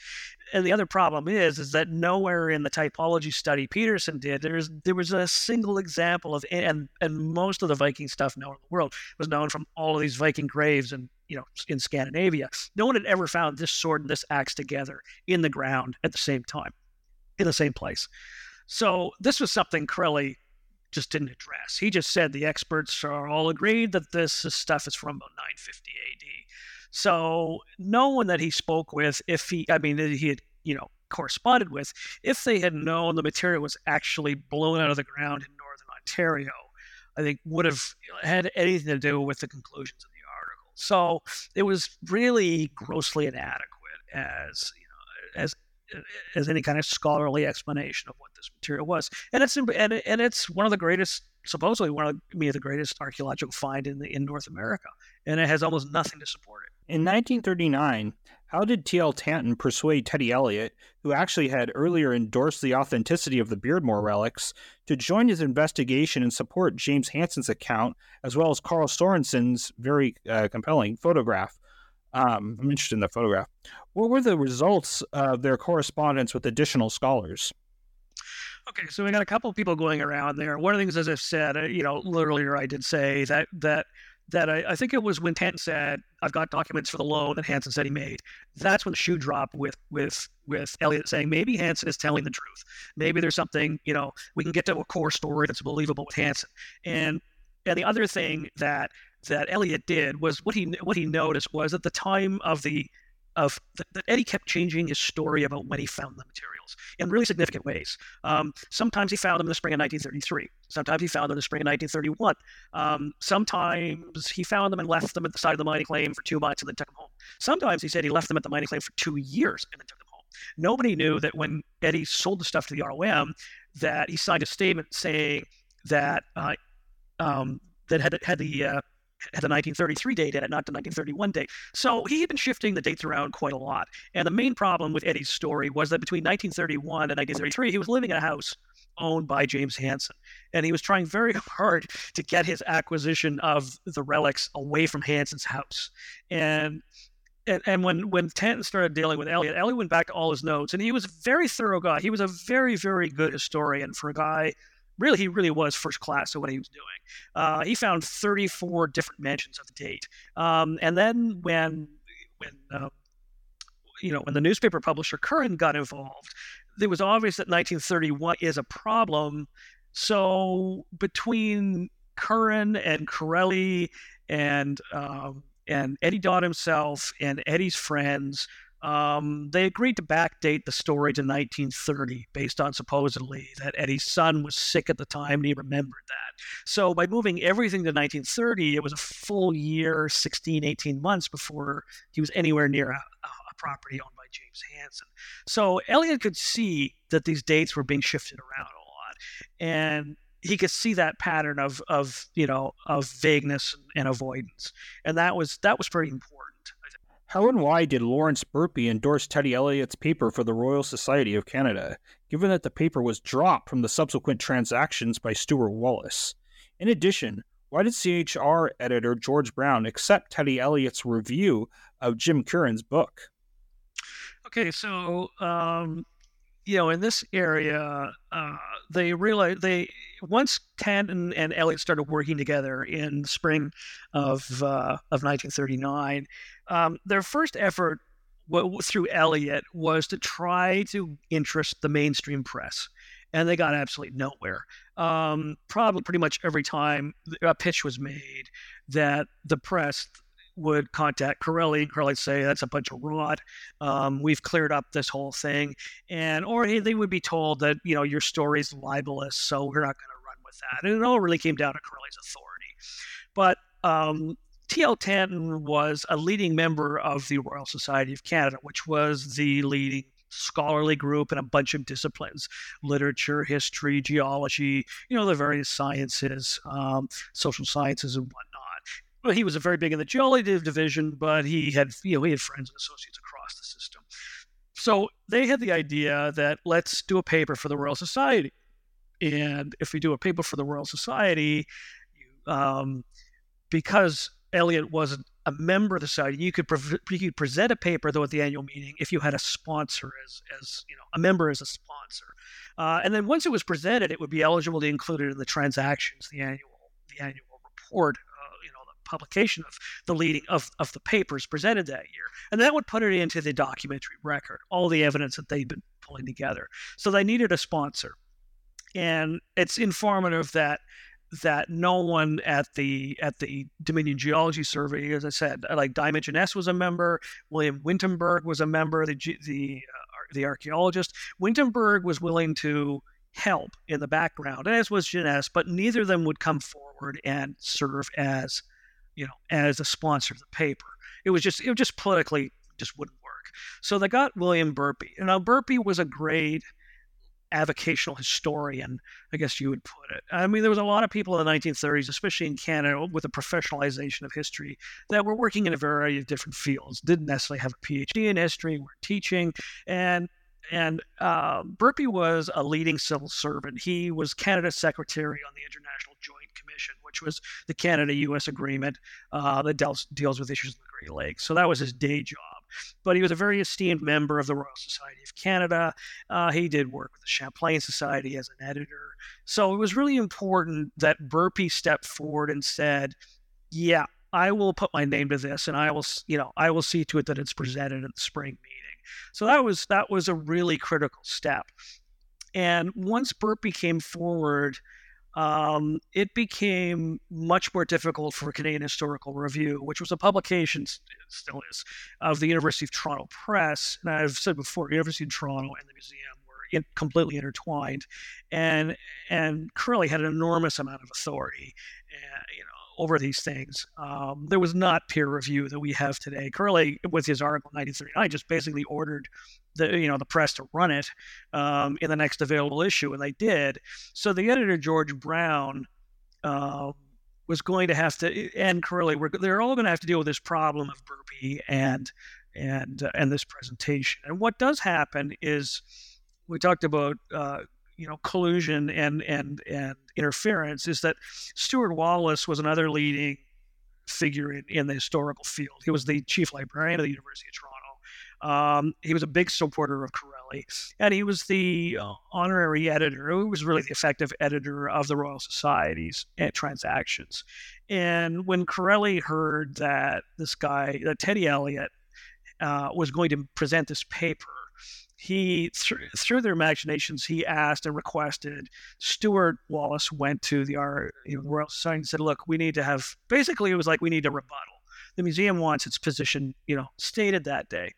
And the other problem is, is that nowhere in the typology study Petersen did, there's there was a single example of and and most of the Viking stuff known in the world was known from all of these Viking graves in you know in Scandinavia. No one had ever found this sword and this axe together in the ground at the same time, in the same place. So this was something Currelly just didn't address. He just said the experts are all agreed that this stuff is from about 950 AD. So no one that he spoke with, if he, I mean, he had, you know, corresponded with, if they had known the material was actually blown out of the ground in northern Ontario, I think would have had anything to do with the conclusions of. So it was really grossly inadequate as you know as eh, eh, as any kind of scholarly explanation of what this material was. And it's and, and it's one of the greatest, supposedly one of me the greatest archaeological find in the, in North America, and it has almost nothing to support it. In 1939, how did T.L. Tanton persuade Teddy Elliott, who actually had earlier endorsed the authenticity of the Beardmore relics, to join his investigation and support James Hansen's account, as well as Carl Sorensen's very uh, compelling photograph? Um, I'm interested in the photograph. What were the results of their correspondence with additional scholars? Okay, so we got a couple of people going around there. One of the things, as I've said, uh, you know, earlier I did say that that that I, I, think it was when Tanton said, "I've got documents for the loan that Hansen said he made." That's when the shoe dropped with with with Elliott saying maybe Hansen is telling the truth. Maybe there's something you know we can get to a core story that's believable with Hansen. And and the other thing that that Elliott did was what he what he noticed was at the time of the of that Eddy kept changing his story about when he found the materials in really significant ways. Um, sometimes he found them in the spring of 1933. Sometimes he found them in the spring of 1931. Um, sometimes he found them and left them at the side of the mining claim for two months and then took them home. Sometimes he said he left them at the mining claim for two years and then took them home. Nobody knew that when Eddy sold the stuff to the ROM, that he signed a statement saying that uh, um, that had had the uh, the 1933 date it, not the 1931 date. So he had been shifting the dates around quite a lot. And the main problem with Eddy's story was that between 1931 and 1933, he was living in a house owned by James Hansen. And he was trying very <laughs> hard to get his acquisition of the relics away from Hansen's house. And and, and when when Tanton started dealing with Elliott, Elliott went back to all his notes, and he was a very thorough guy. He was a very, very good historian for a guy really he really was first class at what he was doing. Uh, he found 34 different mentions of the date, um, and then when when uh, you know when the newspaper publisher Curran got involved, it was obvious that 1931 is a problem. So between Curran and Currelly and um, and Eddy Dodd himself and Eddy's friends um, they agreed to backdate the story to 1930 based on supposedly that Eddy's son was sick at the time and he remembered that. So by moving everything to 1930, it was a full year, 16, 18 months before he was anywhere near a, a property owned by James Hansen. So Elliott could see that these dates were being shifted around a lot. And he could see that pattern of, of you know of vagueness and avoidance, and that was that was pretty important. How and why did Lawrence Burpee endorse Teddy Elliott's paper for the Royal Society of Canada, given that the paper was dropped from the subsequent transactions by Stewart Wallace? In addition, why did CHR editor George Brown accept Teddy Elliott's review of Jim Curran's book? Okay, so um, you know, in this area, uh, they realized they once Tanton and Elliott started working together in spring of uh, of 1939. Um, their first effort w- through Elliott was to try to interest the mainstream press, and they got absolutely nowhere. Um, probably pretty much every time a pitch was made that the press would contact Currelly. And Currelly say that's a bunch of rot. Um, we've cleared up this whole thing, and or hey, they would be told that you know your story's libelous, so we're not going to run with that. And it all really came down to Currelly's authority. But um, T.L. Tanton was a leading member of the Royal Society of Canada, which was the leading scholarly group in a bunch of disciplines literature, history, geology, you know, the various sciences, um, social sciences, and whatnot well, he was a very big in the geology division, but he had you know he had friends and associates across the system. So they had the idea that let's do a paper for the Royal Society, and if we do a paper for the Royal Society, um, because Elliott wasn't a member of the society, you could pre- you could present a paper though at the annual meeting if you had a sponsor as as you know a member as a sponsor, uh, and then once it was presented, it would be eligible to include it in the transactions, the annual the annual report publication of the leading of, of the papers presented that year. And that would put it into the documentary record, all the evidence that they'd been pulling together. So they needed a sponsor. And it's informative that that no one at the at the Dominion Geology Survey, as I said, like Diamond Jenness was a member, William Wintemberg was a member, the the uh, the archaeologist. Wintemberg was willing to help in the background, as was Jenness, but neither of them would come forward and serve as, you know, as a sponsor of the paper. It was just, it was just politically just wouldn't work. So they got William Burpee. And now Burpee was a great avocational historian, I guess you would put it. I mean, there was a lot of people in the 1930s, especially in Canada, with the professionalization of history, that were working in a variety of different fields. Didn't necessarily have a PhD in history, were teaching, and and uh, Burpee was a leading civil servant. He was Canada's secretary on the International which was the Canada-U.S. agreement uh, that deals deals with issues of the Great Lakes. So that was his day job. But he was a very esteemed member of the Royal Society of Canada. Uh, he did work with the Champlain Society as an editor. So it was really important that Burpee stepped forward and said, "Yeah, I will put my name to this, and I will, you know, I will see to it that it's presented at the spring meeting." So that was that was a really critical step. And once Burpee came forward, um, it became much more difficult for Canadian Historical Review, which was a publication, still is, of the University of Toronto Press. And I've said before, University of Toronto and the museum were in, completely intertwined, and and Currelly had an enormous amount of authority, and, you know, over these things. Um, there was not peer review that we have today. Currelly, with his article in 1939, just basically ordered the you know the press to run it um, in the next available issue, and they did. So the editor George Brown. Uh, was going to have to and were they're all going to have to deal with this problem of Burpee and and uh, and this presentation. And what does happen is we talked about uh, you know collusion and and and interference is that Stewart Wallace was another leading figure in, in the historical field. He was the chief librarian of the University of Toronto. Um, he was a big supporter of Currelly, and he was the uh, honorary editor. He was really the effective editor of the Royal Society's uh, transactions. And when Currelly heard that this guy, that Teddy Elliott, uh, was going to present this paper he th- through their imaginations he asked and requested stewart wallace went to the know, royal society and said look we need to have basically it was like we need a rebuttal the museum wants its position you know stated that day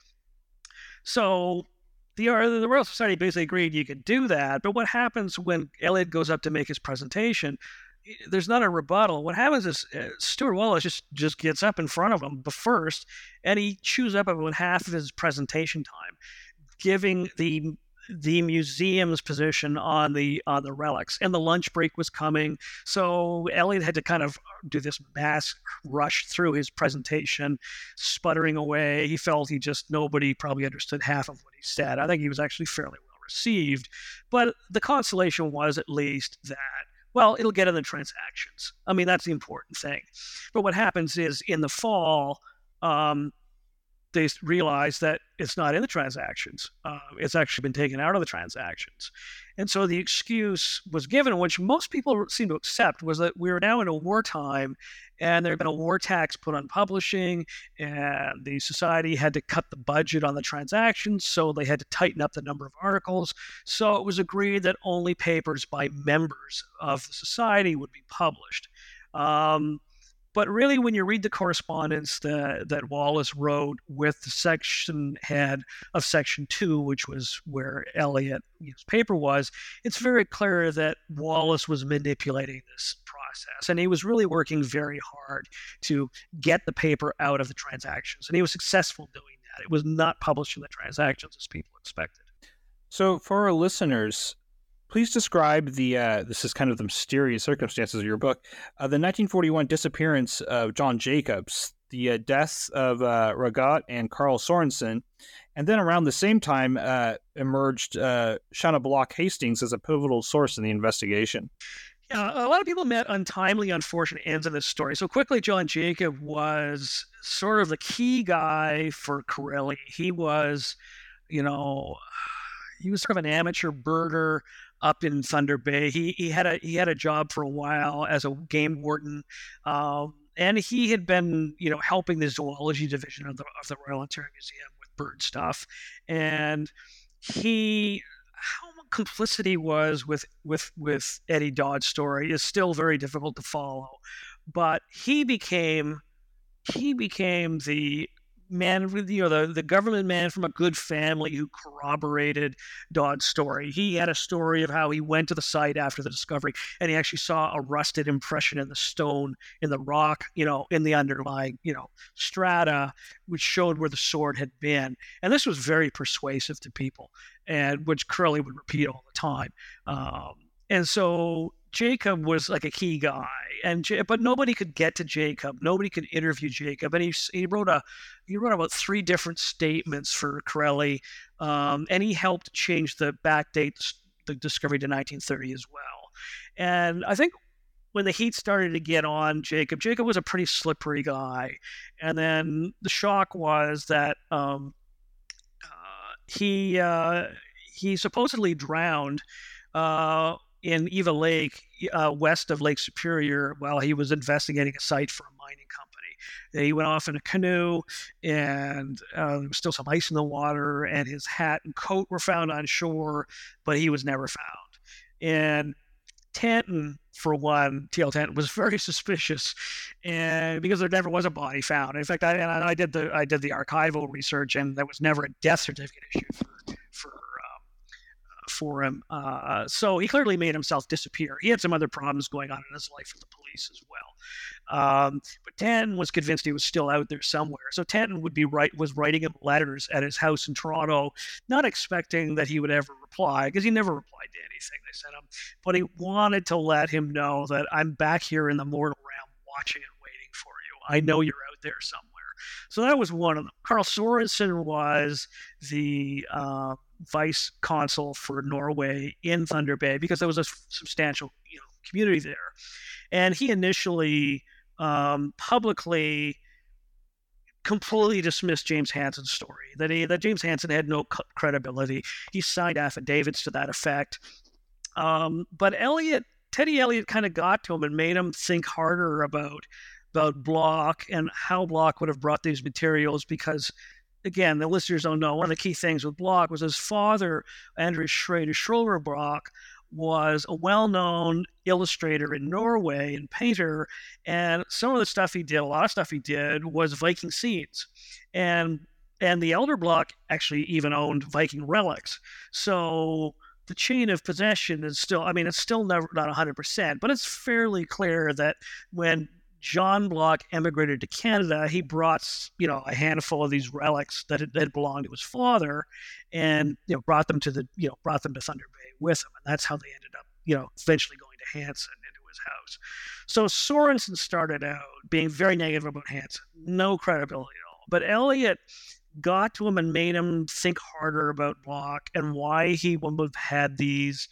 so the, uh, the royal society basically agreed you could do that but what happens when Elliott goes up to make his presentation there's not a rebuttal. What happens is uh, Stewart Wallace just just gets up in front of him first, and he chews up about half of his presentation time giving the the museum's position on the on the relics and the lunch break was coming. So elliott had to kind of do this mass rush through his presentation sputtering away. He felt he just nobody probably understood half of what he said. I think he was actually fairly well received. But the consolation was at least that well it'll get in the transactions. I mean that's the important thing. But what happens is in the fall um, they realize that it's not in the transactions. Uh, it's actually been taken out of the transactions. And so the excuse was given, which most people seem to accept, was that we are now in a wartime and there had been a war tax put on publishing, and the society had to cut the budget on the transactions, so they had to tighten up the number of articles. So it was agreed that only papers by members of the society would be published. Um, but really, when you read the correspondence that, that Wallace wrote with the section head of Section 2, which was where Elliott's paper was, it's very clear that Wallace was manipulating this process. And he was really working very hard to get the paper out of the transactions. And he was successful doing that. It was not published in the transactions as people expected. So, for our listeners, Please describe the uh, this is kind of the mysterious circumstances of your book, uh, the 1941 disappearance of John Jacobs, the uh, deaths of uh, Ragat and Carl Sorensen, and then around the same time uh, emerged uh, Shanna Block Hastings as a pivotal source in the investigation. Yeah, a lot of people met untimely, unfortunate ends in this story. So quickly, John Jacob was sort of the key guy for Currelly. He was, you know, he was sort of an amateur birder up in Thunder Bay. He he had a he had a job for a while as a game warden. Um, and he had been, you know, helping the zoology division of the of the Royal Ontario Museum with bird stuff, and he how complicity was with with with Eddy Dodd's story is still very difficult to follow, but he became he became the man, with you know, the, the government man from a good family who corroborated Dodd's story. He had a story of how he went to the site after the discovery and he actually saw a rusted impression in the stone, in the rock, you know, in the underlying, you know, strata, which showed where the sword had been. And this was very persuasive to people, and which Currelly would repeat all the time. Um, and so Jacob was like a key guy, and but nobody could get to Jacob. Nobody could interview Jacob, and he he wrote a he wrote about three different statements for Currelly, um, and he helped change the back date the discovery to 1930 as well. And I think when the heat started to get on Jacob, Jacob was a pretty slippery guy, and then the shock was that um, uh, he uh, he supposedly drowned. Uh, in Eva Lake, uh, west of Lake Superior, while he was investigating a site for a mining company. He went off in a canoe, and uh, there was still some ice in the water, and his hat and coat were found on shore, but he was never found. And Tanton, for one, T.L. Tanton was <laughs> very suspicious, and because there never was a body found. In fact, I, I did the I did the archival research, and there was never a death certificate issued for, for for him. Uh, so he clearly made himself disappear. He had some other problems going on in his life with the police as well. Um, but Tanton was convinced he was still out there somewhere. So Tanton would be right was writing him letters at his house in Toronto, not expecting that he would ever reply because he never replied to anything they sent him. But he wanted to let him know that I'm back here in the mortal realm, watching and waiting for you. I know you're out there somewhere. So that was one of them. Karl Sorensen was the uh, vice consul for Norway in Thunder Bay because there was a substantial you know, community there. And he initially um, publicly completely dismissed James Hansen's story that he, that James Hansen had no credibility. He signed affidavits to that effect. Um, but Elliott, Teddy Elliott, kind of got to him and made him think harder about about Block and how Block would have brought these materials because again, the listeners don't know, one of the key things with Block was his father, Andreas Schrader Schroeder Bloch, was a well-known illustrator in Norway and painter, and some of the stuff he did, a lot of stuff he did, was Viking scenes, and and the elder Block actually even owned Viking relics. So the chain of possession is still, I mean, it's still never not 100%, but it's fairly clear that when John Block emigrated to Canada, he brought you know a handful of these relics that had, that belonged to his father, and you know brought them to the you know brought them to Thunder Bay with him, and that's how they ended up you know eventually going to Hansen into his house. So Sorensen started out being very negative about Hansen, no credibility at all. But Elliott got to him and made him think harder about Block and why he would have had these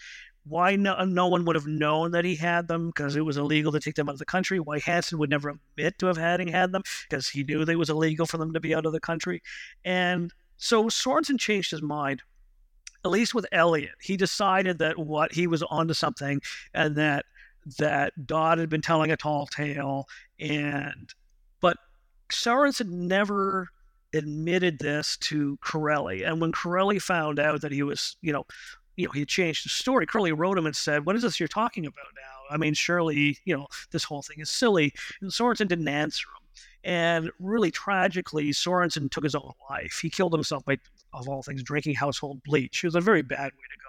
why no, no one would have known that he had them because it was illegal to take them out of the country. Why Hansen would never admit to have having had them because he knew they was illegal for them to be out of the country. And so Sorensen changed his mind. At least with Elliott, he decided that what he was onto something, and that that Dodd had been telling a tall tale, and but Sorensen never admitted this to Currelly. And when Currelly found out that he was, you know, you know, he changed the story. Currelly wrote him and said, "What is this you're talking about now? I mean, surely, you know, this whole thing is silly." And Sorensen didn't answer him. And really tragically, Sorensen took his own life. He killed himself by, of all things, drinking household bleach. It was a very bad way to go.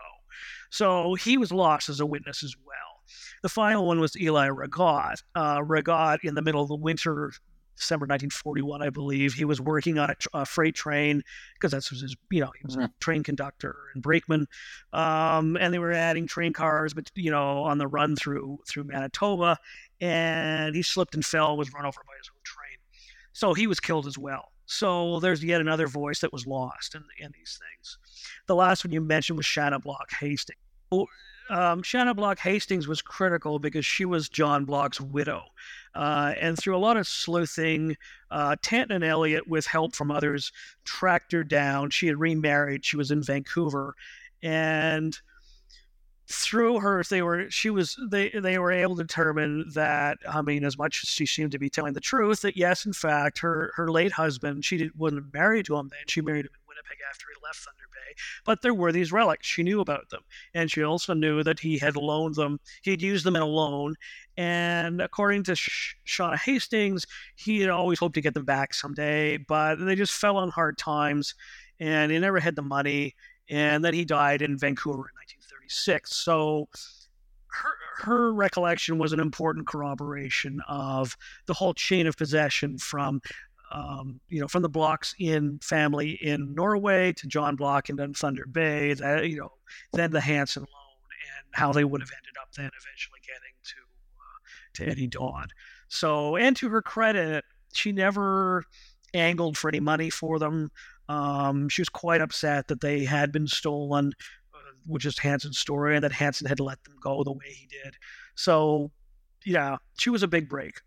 So he was lost as a witness as well. The final one was Eli Regaud. Uh, Regaud, in the middle of the winter December 1941, I believe. He was working on a, a freight train because that's was his, you know, he was mm-hmm. a train conductor and brakeman. Um, and they were adding train cars, but you know, on the run through through Manitoba, and he slipped and fell, was run over by his own train. So he was killed as well. So there's yet another voice that was lost in, in these things. The last one you mentioned was Shanna Block Hastings. Um, Shanna Block Hastings was critical because she was John Block's widow. Uh, and through a lot of sleuthing, uh, Tanton and Elliott, with help from others, tracked her down. She had remarried. She was in Vancouver. And through her, they were she was they they were able to determine that I mean, as much as she seemed to be telling the truth, that yes, in fact, her her late husband, she did, wasn't married to him then. She married him in Winnipeg after he left Thunder. But there were these relics. She knew about them, and she also knew that he had loaned them. he'd used them in a loan, and according to Sh- Shauna Hastings, he had always hoped to get them back someday, but they just fell on hard times, and he never had the money. And then he died in Vancouver in 1936. So her, her recollection was an important corroboration of the whole chain of possession from um, you know, from the Blocks in family in Norway to John Block and then Thunder Bay, that, you know, then the Hansen loan and how they would have ended up then eventually getting to uh, to Eddy Dodd. So, and to her credit, she never angled for any money for them. Um, she was quite upset that they had been stolen which is Hansen's story, and that Hansen had let them go the way he did. So, yeah, she was a big break.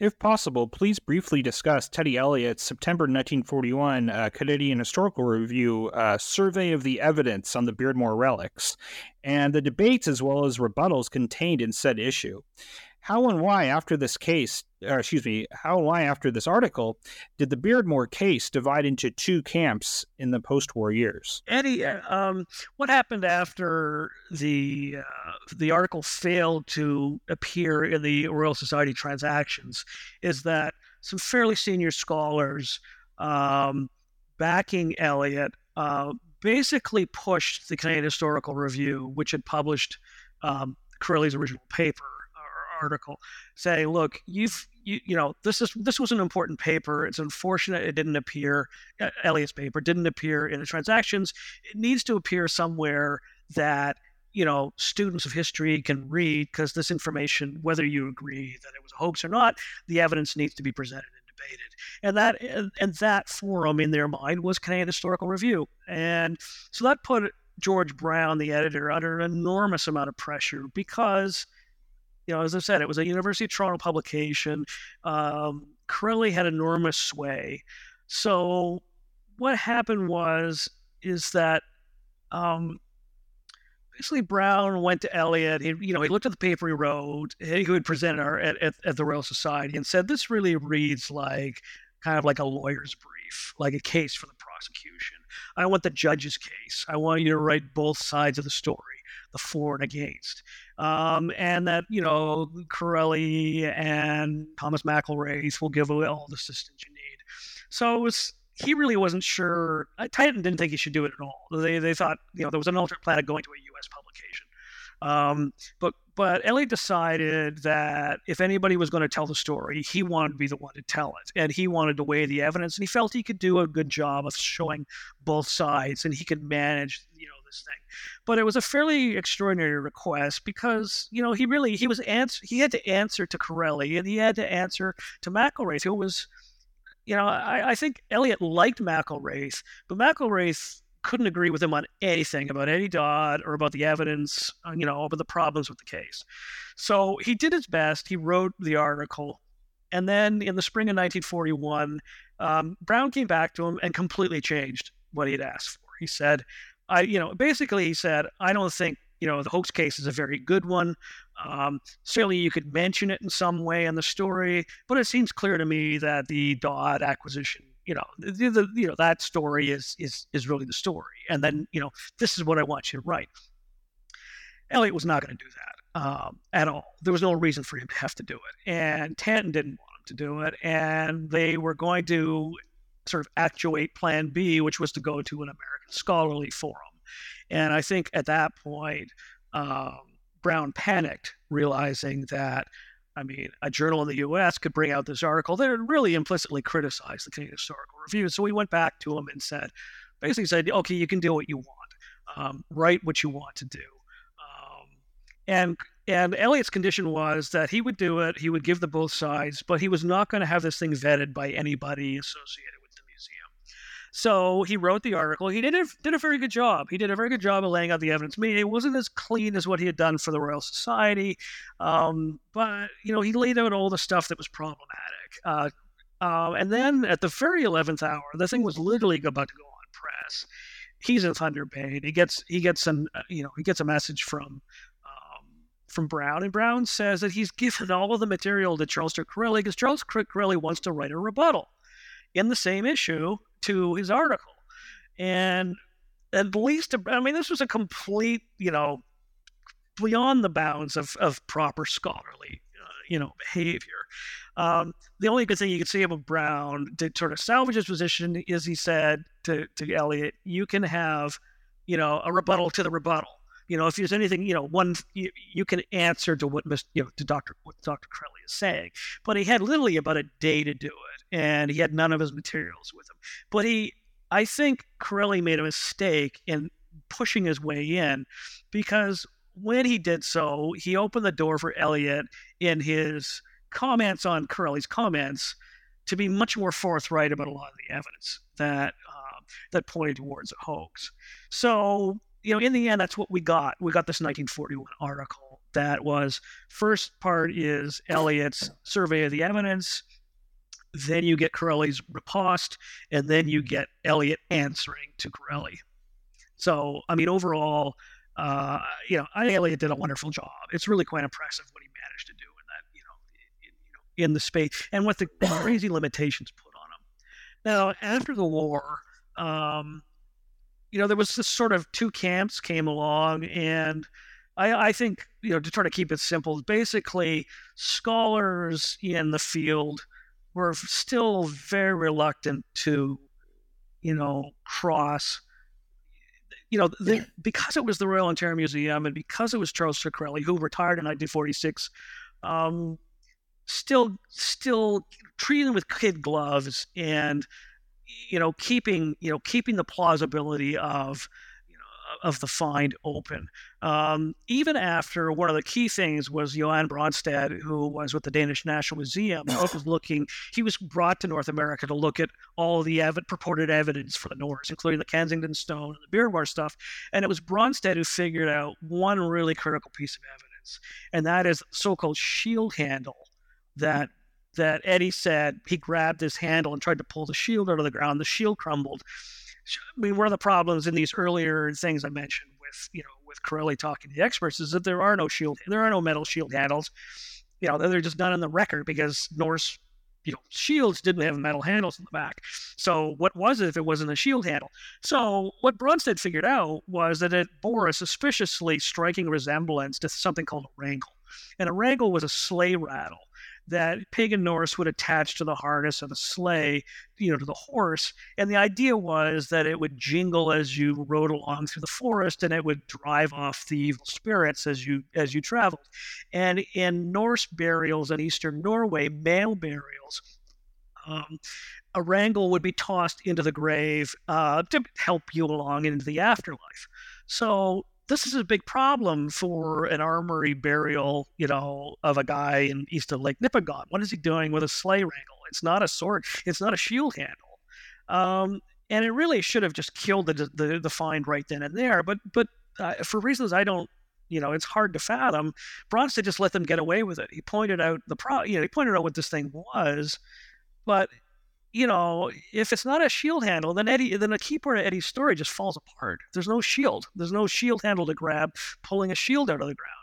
If possible, please briefly discuss Teddy Elliott's September 1941 uh, Canadian Historical Review uh, survey of the evidence on the Beardmore relics and the debates as well as rebuttals contained in said issue. How and why, after this case, or excuse me, how and why, after this article, did the Beardmore case divide into two camps in the post war years? Eddie, uh, um, what happened after the, uh, the article failed to appear in the Royal Society transactions is that some fairly senior scholars um, backing Elliott uh, basically pushed the Canadian Historical Review, which had published um, Currelly's original paper article saying, look, you've you, you know this is this was an important paper. It's unfortunate it didn't appear. Uh, Elliott's paper didn't appear in the transactions. It needs to appear somewhere that you know students of history can read because this information, whether you agree that it was a hoax or not, the evidence needs to be presented and debated. And that and that forum in their mind was Canadian Historical Review, and so that put George Brown, the editor, under an enormous amount of pressure because you know, as I said, it was a University of Toronto publication. Um, Currelly had enormous sway. So what happened was is that um, basically Brown went to Elliott. He, you know, he looked at the paper he wrote, he would present at, at, at the Royal Society, and said, "This really reads like kind of like a lawyer's brief, like a case for the prosecution. I want the judge's case. I want you to write both sides of the story." the for and against. Um, and that, you know, Currelly and Thomas McIlwraith will give away all the assistance you need. So it was, he really wasn't sure. Uh, Titan didn't think he should do it at all. They, they thought, you know, there was an alternate plan of going to a U.S. publication. Um, but but Elliott decided that if anybody was going to tell the story, he wanted to be the one to tell it, and he wanted to weigh the evidence, and he felt he could do a good job of showing both sides, and he could manage, you know, this thing. But it was a fairly extraordinary request because, you know, he really he was answer he had to answer to Currelly and he had to answer to McIlwraith, who was you know, I, I think Elliott liked McIlwraith, but McIlwraith couldn't agree with him on anything about Eddy Dodd or about the evidence, uh, you know, about the problems with the case. So he did his best. He wrote the article. And then in the spring of 1941, um, Brown came back to him and completely changed what he had asked for. He said, I, you know, basically he said, I don't think, you know, the hoax case is a very good one. Um, certainly you could mention it in some way in the story, but it seems clear to me that the Dodd acquisition, you know, the, the, you know, that story is, is, is really the story. And then, you know, this is what I want you to write. elliott was not going to do that um, at all. There was no reason for him to have to do it. And Tanton didn't want him to do it. And they were going to sort of actuate plan B, which was to go to an American scholarly forum. And I think at that point, um, Brown panicked, realizing that, I mean, a journal in the US could bring out this article that really implicitly criticized the Canadian Historical Review. So we went back to him and said, basically said, okay, you can do what you want, um, write what you want to do. Um, and and Elliott's condition was that he would do it, he would give the both sides, but he was not going to have this thing vetted by anybody associated so he wrote the article. He did a, did a very good job. He did a very good job of laying out the evidence. I mean, it wasn't as clean as what he had done for the Royal Society, um, but you know, he laid out all the stuff that was problematic. Uh, uh, and then at the very eleventh hour, the thing was literally about to go on press. he's in Thunder Bay, he gets he gets an uh, you know he gets a message from um, from Brown, and Brown says that he's given all of the material to Charles Currelly because Charles Currelly wants to write a rebuttal in the same issue to his article, and at least I mean this was a complete you know beyond the bounds of of proper scholarly uh, you know behavior. Um, the only good thing you can see about Brown to sort of salvage his position is he said to, to Elliott, you can have, you know, a rebuttal to the rebuttal. You know, if there's anything, you know, one you, you can answer to what Mr. you know to Doctor what Doctor Currelly is saying. But he had literally about a day to do it, and he had none of his materials with him. But he, I think Currelly made a mistake in pushing his way in, because when he did so, he opened the door for Elliott in his comments on Currelly's comments to be much more forthright about a lot of the evidence that uh, that pointed towards a hoax. So, you know, in the end, that's what we got. We got this 1941 article that was first part is Elliott's survey of the evidence. Then you get Currelly's riposte, and then you get Elliott answering to Corelli. So, I mean, overall, uh, you know, I Eliot did a wonderful job. It's really quite impressive what he managed to do in that, you know, in, you know, in the space and what the <coughs> crazy limitations put on him. Now, after the war, um, you know, there was this sort of two camps came along, and I, I think, you know, to try to keep it simple, basically, scholars in the field were still very reluctant to, you know, cross you know, the, because it was the Royal Ontario Museum and because it was Charles Currelly, who retired in 1946, um, still still treating with kid gloves and you know keeping you know keeping the plausibility of you know of the find open. Um, even after one of the key things was Johan Bronsted who was with the Danish National Museum <laughs> was looking he was brought to North America to look at all the ev- purported evidence for the Norse including the Kensington stone and the bar stuff and it was Bronsted who figured out one really critical piece of evidence and that is so-called shield handle that that Eddie said he grabbed his handle and tried to pull the shield out of the ground. The shield crumbled. I mean, one of the problems in these earlier things I mentioned with you know with Currelly talking to the experts is that there are no shield, there are no metal shield handles. You know, they're just not in the record because Norse you know shields didn't have metal handles in the back. So what was it if it wasn't a shield handle? So what Bronsted figured out was that it bore a suspiciously striking resemblance to something called a rangle. And a rangle was a sleigh rattle that pagan Norse would attach to the harness of the sleigh, you know, to the horse. And the idea was that it would jingle as you rode along through the forest and it would drive off the evil spirits as you as you traveled. And in Norse burials in eastern Norway, male burials, um, a rangle would be tossed into the grave uh, to help you along into the afterlife. So this is a big problem for an armory burial, you know, of a guy in east of Lake Nipigon. What is he doing with a sleigh rangle? It's not a sword. It's not a shield handle. Um, and it really should have just killed the, the, the find right then and there. But but uh, for reasons I don't, you know, it's hard to fathom. Bronsted just let them get away with it. He pointed out the pro, you know, he pointed out what this thing was, but you know, if it's not a shield handle, then Eddie, then a key part of Eddie's story just falls apart. There's no shield. There's no shield handle to grab, pulling a shield out of the ground.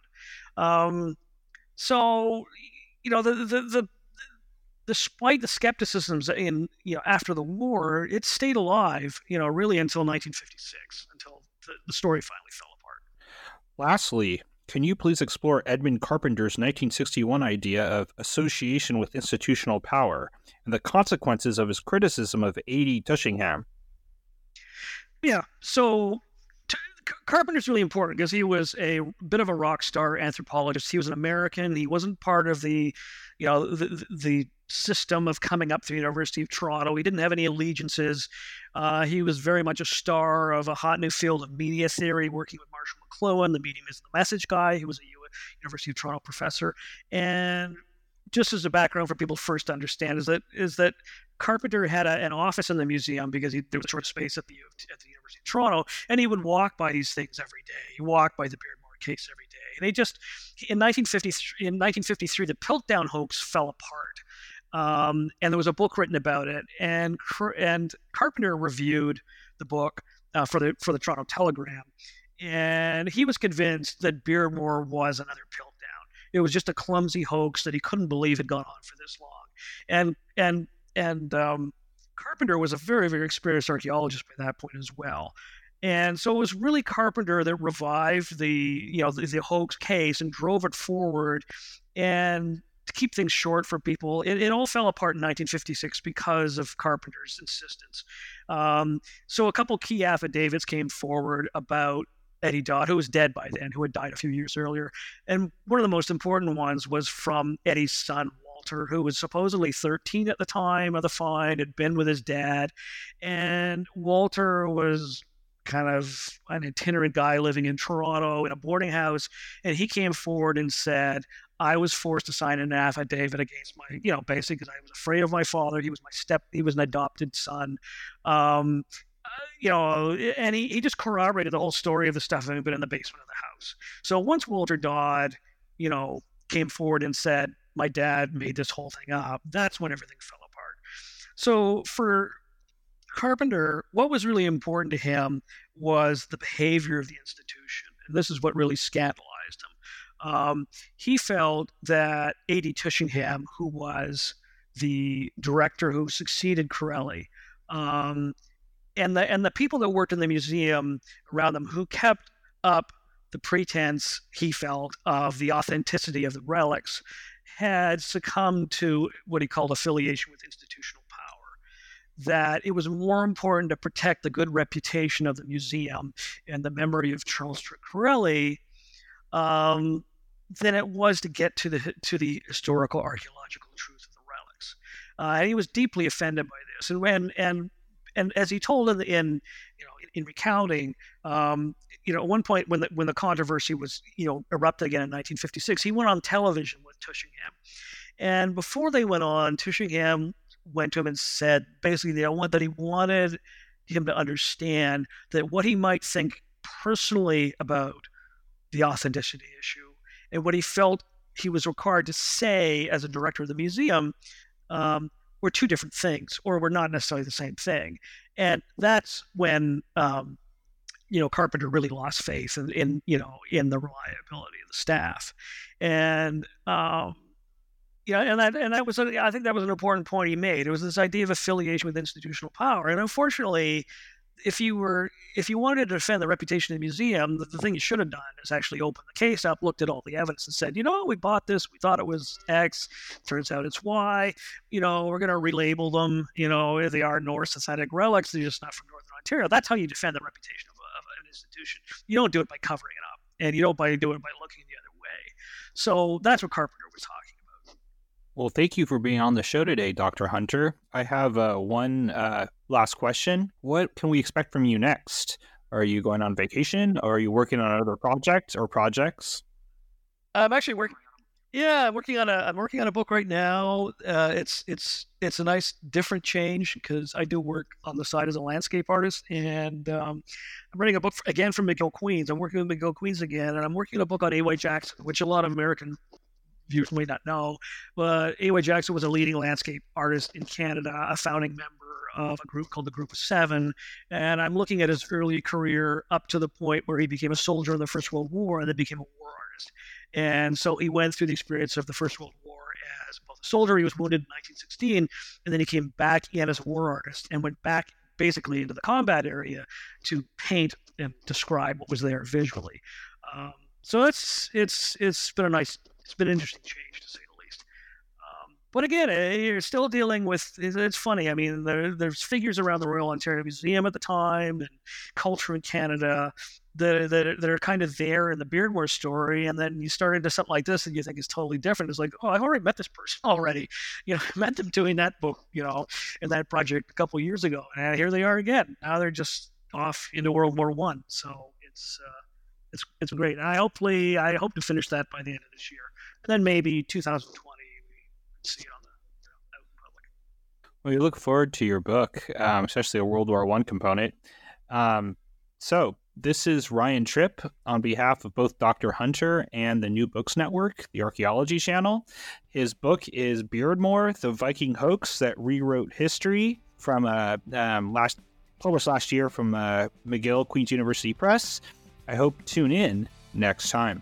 Um, so, you know, the, the the despite the skepticisms in you know after the war, it stayed alive. You know, really until 1956, until the, the story finally fell apart. Lastly, can you please explore Edmund Carpenter's 1961 idea of association with institutional power and the consequences of his criticism of A.D. Tushingham? Yeah, so t- Carpenter's really important because he was a bit of a rock star anthropologist. He was an American. He wasn't part of the, you know, the, the system of coming up through the University of Toronto. He didn't have any allegiances. Uh, he was very much a star of a hot new field of media theory, working with Marshall McLuhan. The medium is the message guy. He was a University of Toronto professor. And just as a background for people first to understand is that is that Carpenter had a, an office in the museum because he, there was short space at the at the University of Toronto, and he would walk by these things every day. He walked by the Beardmore case every day, and he just in 1953 in 1953 the Piltdown hoax fell apart. Um, and there was a book written about it, and and Carpenter reviewed the book uh, for the for the Toronto Telegram, and he was convinced that Beardmore was another Piltdown. It was just a clumsy hoax that he couldn't believe had gone on for this long, and and and um, Carpenter was a very very experienced archaeologist by that point as well. And so it was really Carpenter that revived the, you know, the, the hoax case and drove it forward. And to keep things short for people, it, it all fell apart in 1956 because of Carpenter's insistence. Um, so a couple key affidavits came forward about Eddie Dodd, who was dead by then, who had died a few years earlier. And one of the most important ones was from Eddie's son, Walter, who was supposedly 13 at the time of the find, had been with his dad. And Walter was kind of an itinerant guy living in Toronto in a boarding house. And he came forward and said, I was forced to sign an affidavit against my, you know, basically because I was afraid of my father. He was my step, he was an adopted son. Um, you know, and he, he just corroborated the whole story of the stuff having been in the basement of the house. So once Walter Dodd, you know, came forward and said, my dad made this whole thing up, that's when everything fell apart. So for Carpenter, what was really important to him was the behavior of the institution. And this is what really scandalized him. Um, he felt that A.D. Tushingham, who was the director who succeeded Currelly, um, and the and the people that worked in the museum around them who kept up the pretense he felt of the authenticity of the relics had succumbed to what he called affiliation with institutional power that it was more important to protect the good reputation of the museum and the memory of Charles Currelly um, than it was to get to the to the historical archaeological truth of the relics. Uh, and he was deeply offended by this, and and and, and as he told in, in you know in, in recounting, um, you know, at one point when the when the controversy was you know erupted again in 1956, he went on television with Tushingham. And before they went on, Tushingham went to him and said basically you know, that he wanted him to understand that what he might think personally about the authenticity issue and what he felt he was required to say as a director of the museum um, were two different things or were not necessarily the same thing. And that's when um, you know Carpenter really lost faith in, in, you know in the reliability of the staff, and um, yeah, and that and that was a, I think that was an important point he made. It was this idea of affiliation with institutional power, and unfortunately, if you were if you wanted to defend the reputation of the museum, the, the, thing you should have done is actually open the case up, looked at all the evidence, and said, you know, we bought this, we thought it was X, turns out it's Y. You know, we're going to relabel them. You know, they are North Societic relics. They're just not from Northern Ontario. That's how you defend the reputation of, a, of an institution. You don't do it by covering it up, and you don't by do it by looking the other way. So that's what Carpenter was talking well, thank you for being on the show today, Dr. Hunter. I have uh, one uh, last question. What can we expect from you next? Are you going on vacation or are you working on another project or projects? I'm actually working. Yeah, I'm working on a I'm working on a book right now. Uh, it's it's it's a nice different change because I do work on the side as a landscape artist, and um, I'm writing a book for, again from McGill Queens. I'm working with McGill Queens again, and I'm working on a book on A.Y. Jackson, which a lot of American viewers may not know, but A.Y. Jackson was a leading landscape artist in Canada, a founding member of a group called the Group of Seven. And I'm looking at his early career up to the point where he became a soldier in the First World War and then became a war artist. And so he went through the experience of the First World War as both a soldier. He was wounded in 1916, and then he came back in as a war artist and went back basically into the combat area to paint and describe what was there visually. Um, so it's it's it's been a nice it's been an interesting change to say the least. Um, but again, eh, you're still dealing with. It's funny. I mean, there, there's figures around the Royal Ontario Museum at the time and culture in Canada that, that, that are kind of there in the Beardmore story, and then you start into something like this, and you think it's totally different. It's like, oh, I've already met this person <laughs> already. You know, I met them doing that book, you know, in that project a couple years ago, and here they are again. Now they're just off into World War One. So it's. Uh, it's, it's great. I hopefully I hope to finish that by the end of this year then maybe 2020 we see it on the you. Well, we look forward to your book, um, especially a World War One component. Um, so this is Ryan Tripp on behalf of both Dr. Hunter and the New Books Network, the Archaeology Channel. His book is Beardmore, the Viking hoax that rewrote history from uh, um, last published last year from uh, McGill Queen's University Press. I hope tune in next time.